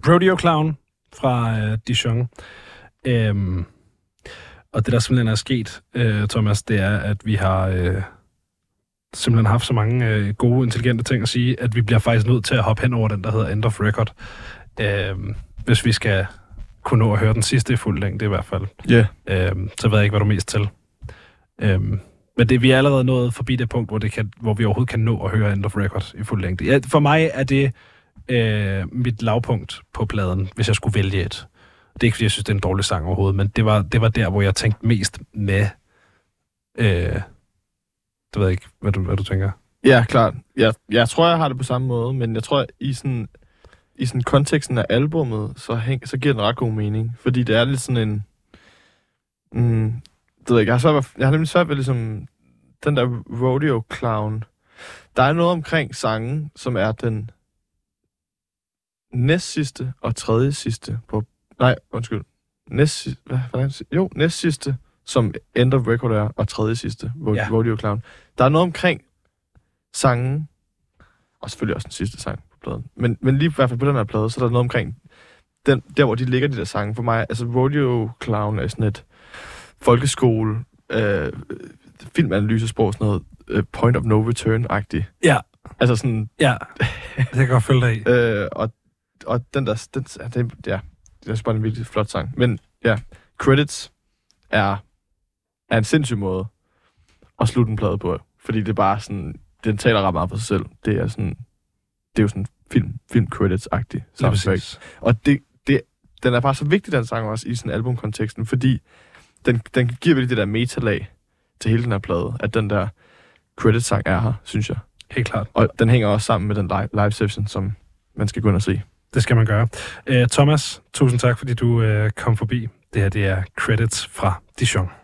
Rodeo Clown fra øh, Dijon. Øhm, og det, der simpelthen er sket, øh, Thomas, det er, at vi har øh, simpelthen haft så mange øh, gode, intelligente ting at sige, at vi bliver faktisk nødt til at hoppe hen over den, der hedder End of Record. Øhm, hvis vi skal kunne nå at høre den sidste i fuld længde i hvert fald. Ja. Øhm, så ved jeg ikke, hvad du mest til. Øhm, men det, vi er allerede nået forbi det punkt, hvor, det kan, hvor vi overhovedet kan nå at høre End of Record i fuld længde. Ja, for mig er det øh, mit lavpunkt på pladen, hvis jeg skulle vælge et. Det er ikke, fordi jeg synes, det er en dårlig sang overhovedet, men det var, det var der, hvor jeg tænkte mest med... Øh, det ved jeg ikke, hvad du, hvad du tænker. Ja, klart. Jeg, jeg tror, jeg har det på samme måde, men jeg tror, i sådan, i sådan konteksten af albummet, så, hæng, så giver den ret god mening. Fordi det er lidt sådan en... Mm, det ved jeg, ikke, jeg har, svært, jeg har nemlig svært ved ligesom den der rodeo clown. Der er noget omkring sangen, som er den næst sidste og tredje sidste på... Nej, undskyld. Næst. Hvad, hvordan, jo, næst sidste, som End of Record er, og tredje sidste, ro- Ja. Rodeo Clown. Der er noget omkring sangen, og selvfølgelig også den sidste sang på pladen, men, men lige i hvert fald på den her plade, så er der noget omkring den, der, hvor de ligger, de der sange. For mig, altså Rodeo Clown er sådan et folkeskole, øh, filmanalysesprog, sådan noget øh, point of no return-agtigt. Ja. Altså sådan, Ja, *laughs* det kan jeg godt følge dig i. Øh, og, og den der, den, den, ja, det er bare en virkelig flot sang. Men ja, credits er, er en sindssyg måde at slutte en plade på. Fordi det er bare sådan, den taler ret meget for sig selv. Det er sådan, det er jo sådan film, film credits-agtig soundtrack. Og det, det, den er bare så vigtig, den sang også, i sådan albumkonteksten, fordi den, den giver virkelig det der metalag til hele den her plade, at den der credits-sang er her, synes jeg. Helt klart. Og den hænger også sammen med den live, live session, som man skal gå ind og se. Det skal man gøre. Uh, Thomas, tusind tak, fordi du uh, kom forbi. Det her det er credits fra Dijon.